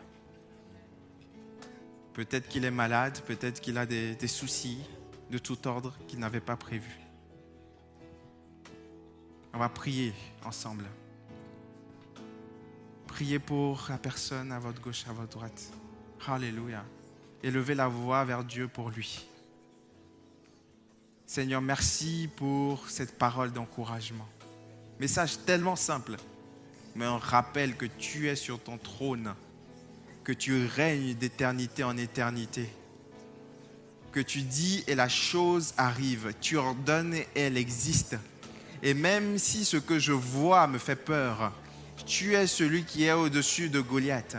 Peut-être qu'il est malade, peut-être qu'il a des, des soucis de tout ordre qu'il n'avait pas prévu. On va prier ensemble. Priez pour la personne à votre gauche, à votre droite. Alléluia. Élevez la voix vers Dieu pour lui. Seigneur, merci pour cette parole d'encouragement. Message tellement simple, mais on rappelle que tu es sur ton trône, que tu règnes d'éternité en éternité, que tu dis et la chose arrive, tu ordonnes et elle existe. Et même si ce que je vois me fait peur, tu es celui qui est au-dessus de Goliath.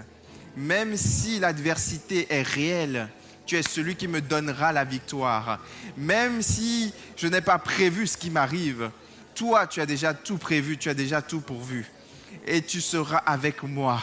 Même si l'adversité est réelle, tu es celui qui me donnera la victoire. Même si je n'ai pas prévu ce qui m'arrive, toi, tu as déjà tout prévu, tu as déjà tout pourvu. Et tu seras avec moi.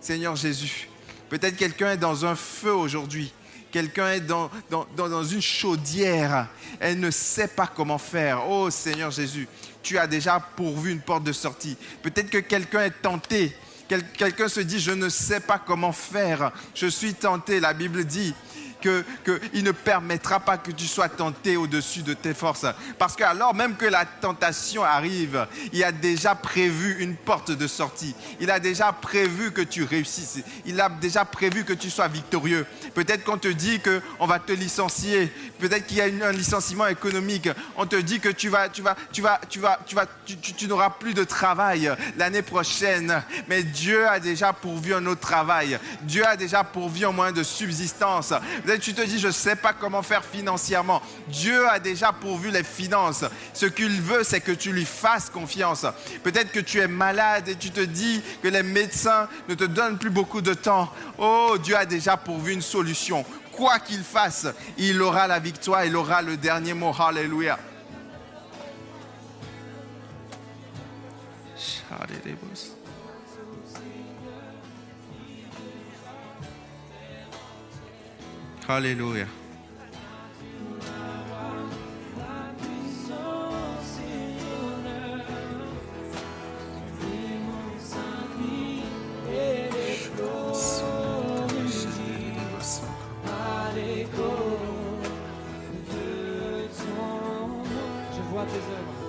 Seigneur Jésus, peut-être quelqu'un est dans un feu aujourd'hui. Quelqu'un est dans, dans, dans, une chaudière. Elle ne sait pas comment faire. Oh Seigneur Jésus, tu as déjà pourvu une porte de sortie. Peut-être que quelqu'un est tenté. Quelqu'un se dit, je ne sais pas comment faire. Je suis tenté. La Bible dit, qu'il ne permettra pas que tu sois tenté au-dessus de tes forces. Parce que alors même que la tentation arrive, il a déjà prévu une porte de sortie. Il a déjà prévu que tu réussisses. Il a déjà prévu que tu sois victorieux. Peut-être qu'on te dit qu'on va te licencier. Peut-être qu'il y a un licenciement économique. On te dit que tu vas, tu vas, tu vas, tu vas, tu tu, n'auras plus de travail l'année prochaine. Mais Dieu a déjà pourvu un autre travail. Dieu a déjà pourvu un moyen de subsistance tu te dis, je ne sais pas comment faire financièrement. Dieu a déjà pourvu les finances. Ce qu'il veut, c'est que tu lui fasses confiance. Peut-être que tu es malade et tu te dis que les médecins ne te donnent plus beaucoup de temps. Oh, Dieu a déjà pourvu une solution. Quoi qu'il fasse, il aura la victoire, il aura le dernier mot. Alléluia. Alléluia. au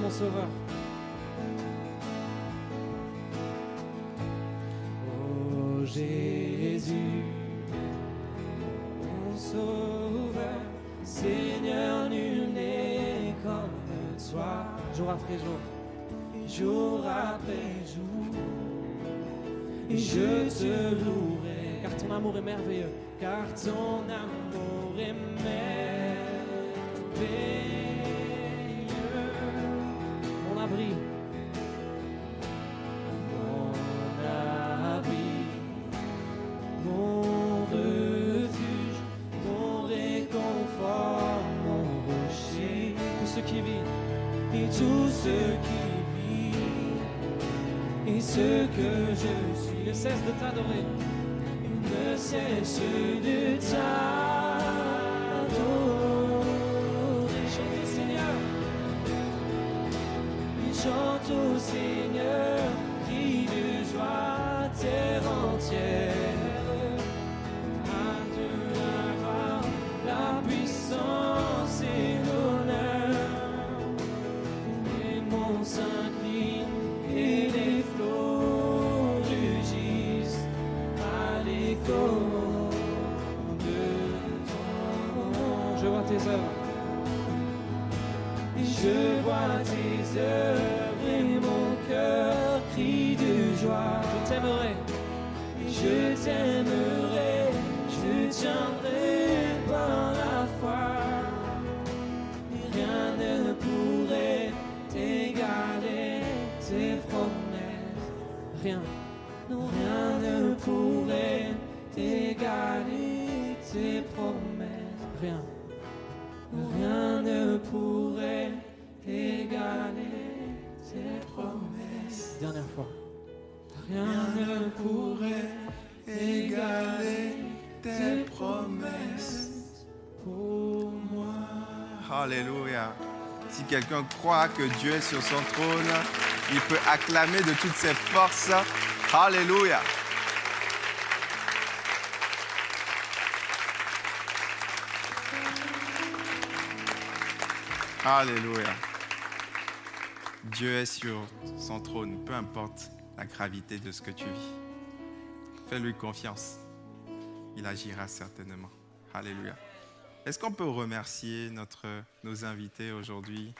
Mon Sauveur. Oh Jésus, mon Sauveur, Seigneur, nul n'est comme toi. Jour après jour, jour après jour, je te louerai, car ton amour est merveilleux, car ton amour est merveilleux. Cesse de t'adorer. Ne cesse de t'adorer. Chante Seigneur. Chante au Seigneur. Quelqu'un croit que Dieu est sur son trône, il peut acclamer de toutes ses forces. Alléluia. Alléluia. Dieu est sur son trône, peu importe la gravité de ce que tu vis. Fais-lui confiance. Il agira certainement. Alléluia. Est-ce qu'on peut remercier notre, nos invités aujourd'hui?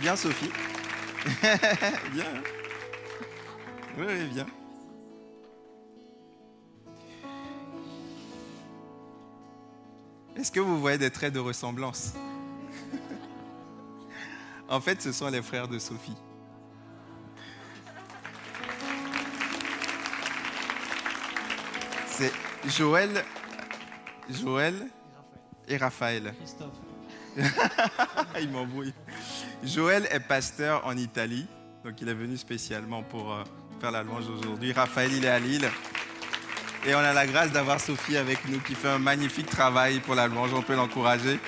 Bien, Sophie. *laughs* bien. hein Oui, oui, bien. Est-ce que vous voyez des traits de ressemblance? *laughs* En fait, ce sont les frères de Sophie. C'est Joël, Joël et Raphaël. Christophe. *laughs* Il m'embrouille. Joël est pasteur en Italie, donc il est venu spécialement pour euh, faire la louange aujourd'hui. Raphaël, il est à Lille. Et on a la grâce d'avoir Sophie avec nous qui fait un magnifique travail pour la louange. On peut l'encourager.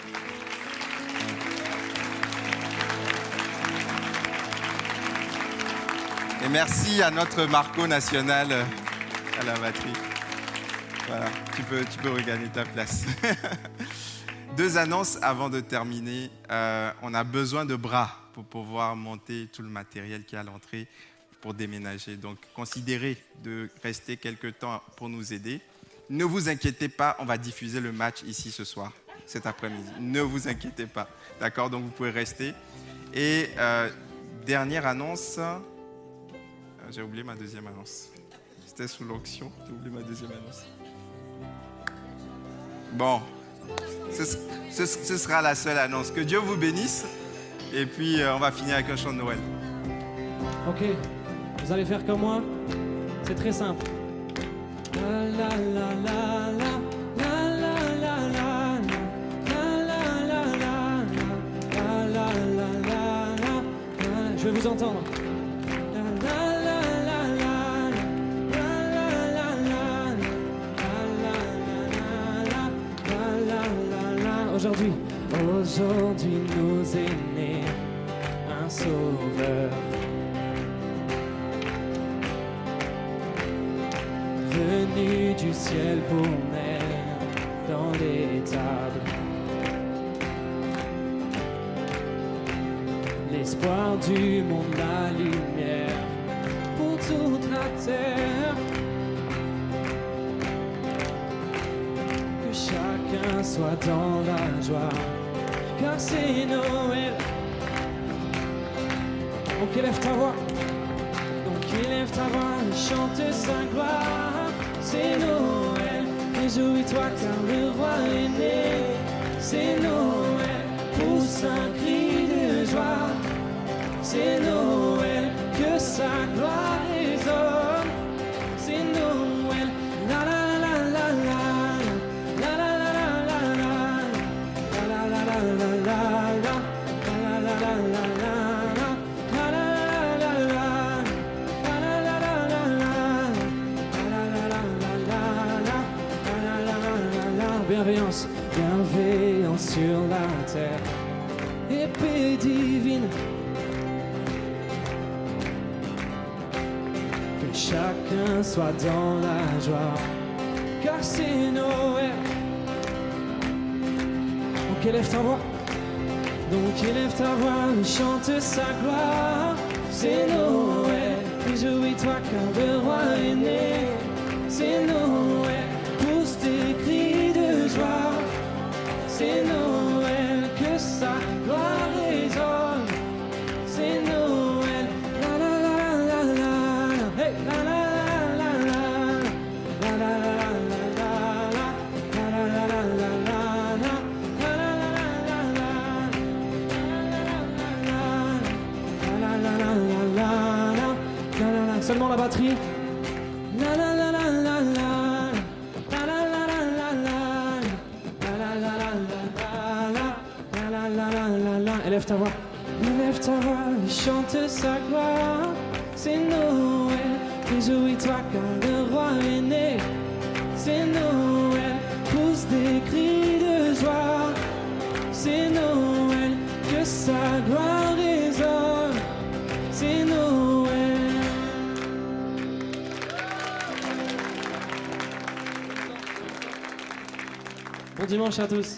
Et merci à notre Marco national euh, à la batterie. Tu peux, tu peux regagner ta place. *laughs* Deux annonces avant de terminer. Euh, on a besoin de bras pour pouvoir monter tout le matériel qui est à l'entrée pour déménager. Donc, considérez de rester quelques temps pour nous aider. Ne vous inquiétez pas, on va diffuser le match ici ce soir, cet après-midi. Ne vous inquiétez pas. D'accord? Donc, vous pouvez rester. Et euh, dernière annonce. Euh, J'ai oublié ma deuxième annonce. C'était sous l'onction. J'ai oublié ma deuxième annonce. Bon, ce, sera la seule annonce. Que Dieu vous bénisse. Et puis, euh, on va finir avec un chant de Noël. Ok, vous allez faire comme moi. C'est très simple. La la. La la Aujourd'hui, aujourd'hui nous est né un sauveur. venu du ciel pour naître dans l'étable. L'espoir du monde, la lumière pour toute la terre. Soit dans la joie, car c'est Noël. Donc élève ta voix. Donc élève ta voix, chante sa gloire. C'est Noël, réjouis-toi car le roi est né. C'est Noël, pousse un cri de joie. C'est Noël, que sa gloire résonne. Sur la terre, épée divine. Que chacun soit dans la joie, car c'est Noël. Donc élève ta voix. Donc élève ta voix, chante sa gloire. C'est Noël, réjouis-toi car le roi est né. C'est batterie. La la la la la la. Élève ta voix. Élève ta voix et chante sa gloire. C'est Noël. Réjouis-toi car le roi est né. C'est Noël. Bon dimanche à tous.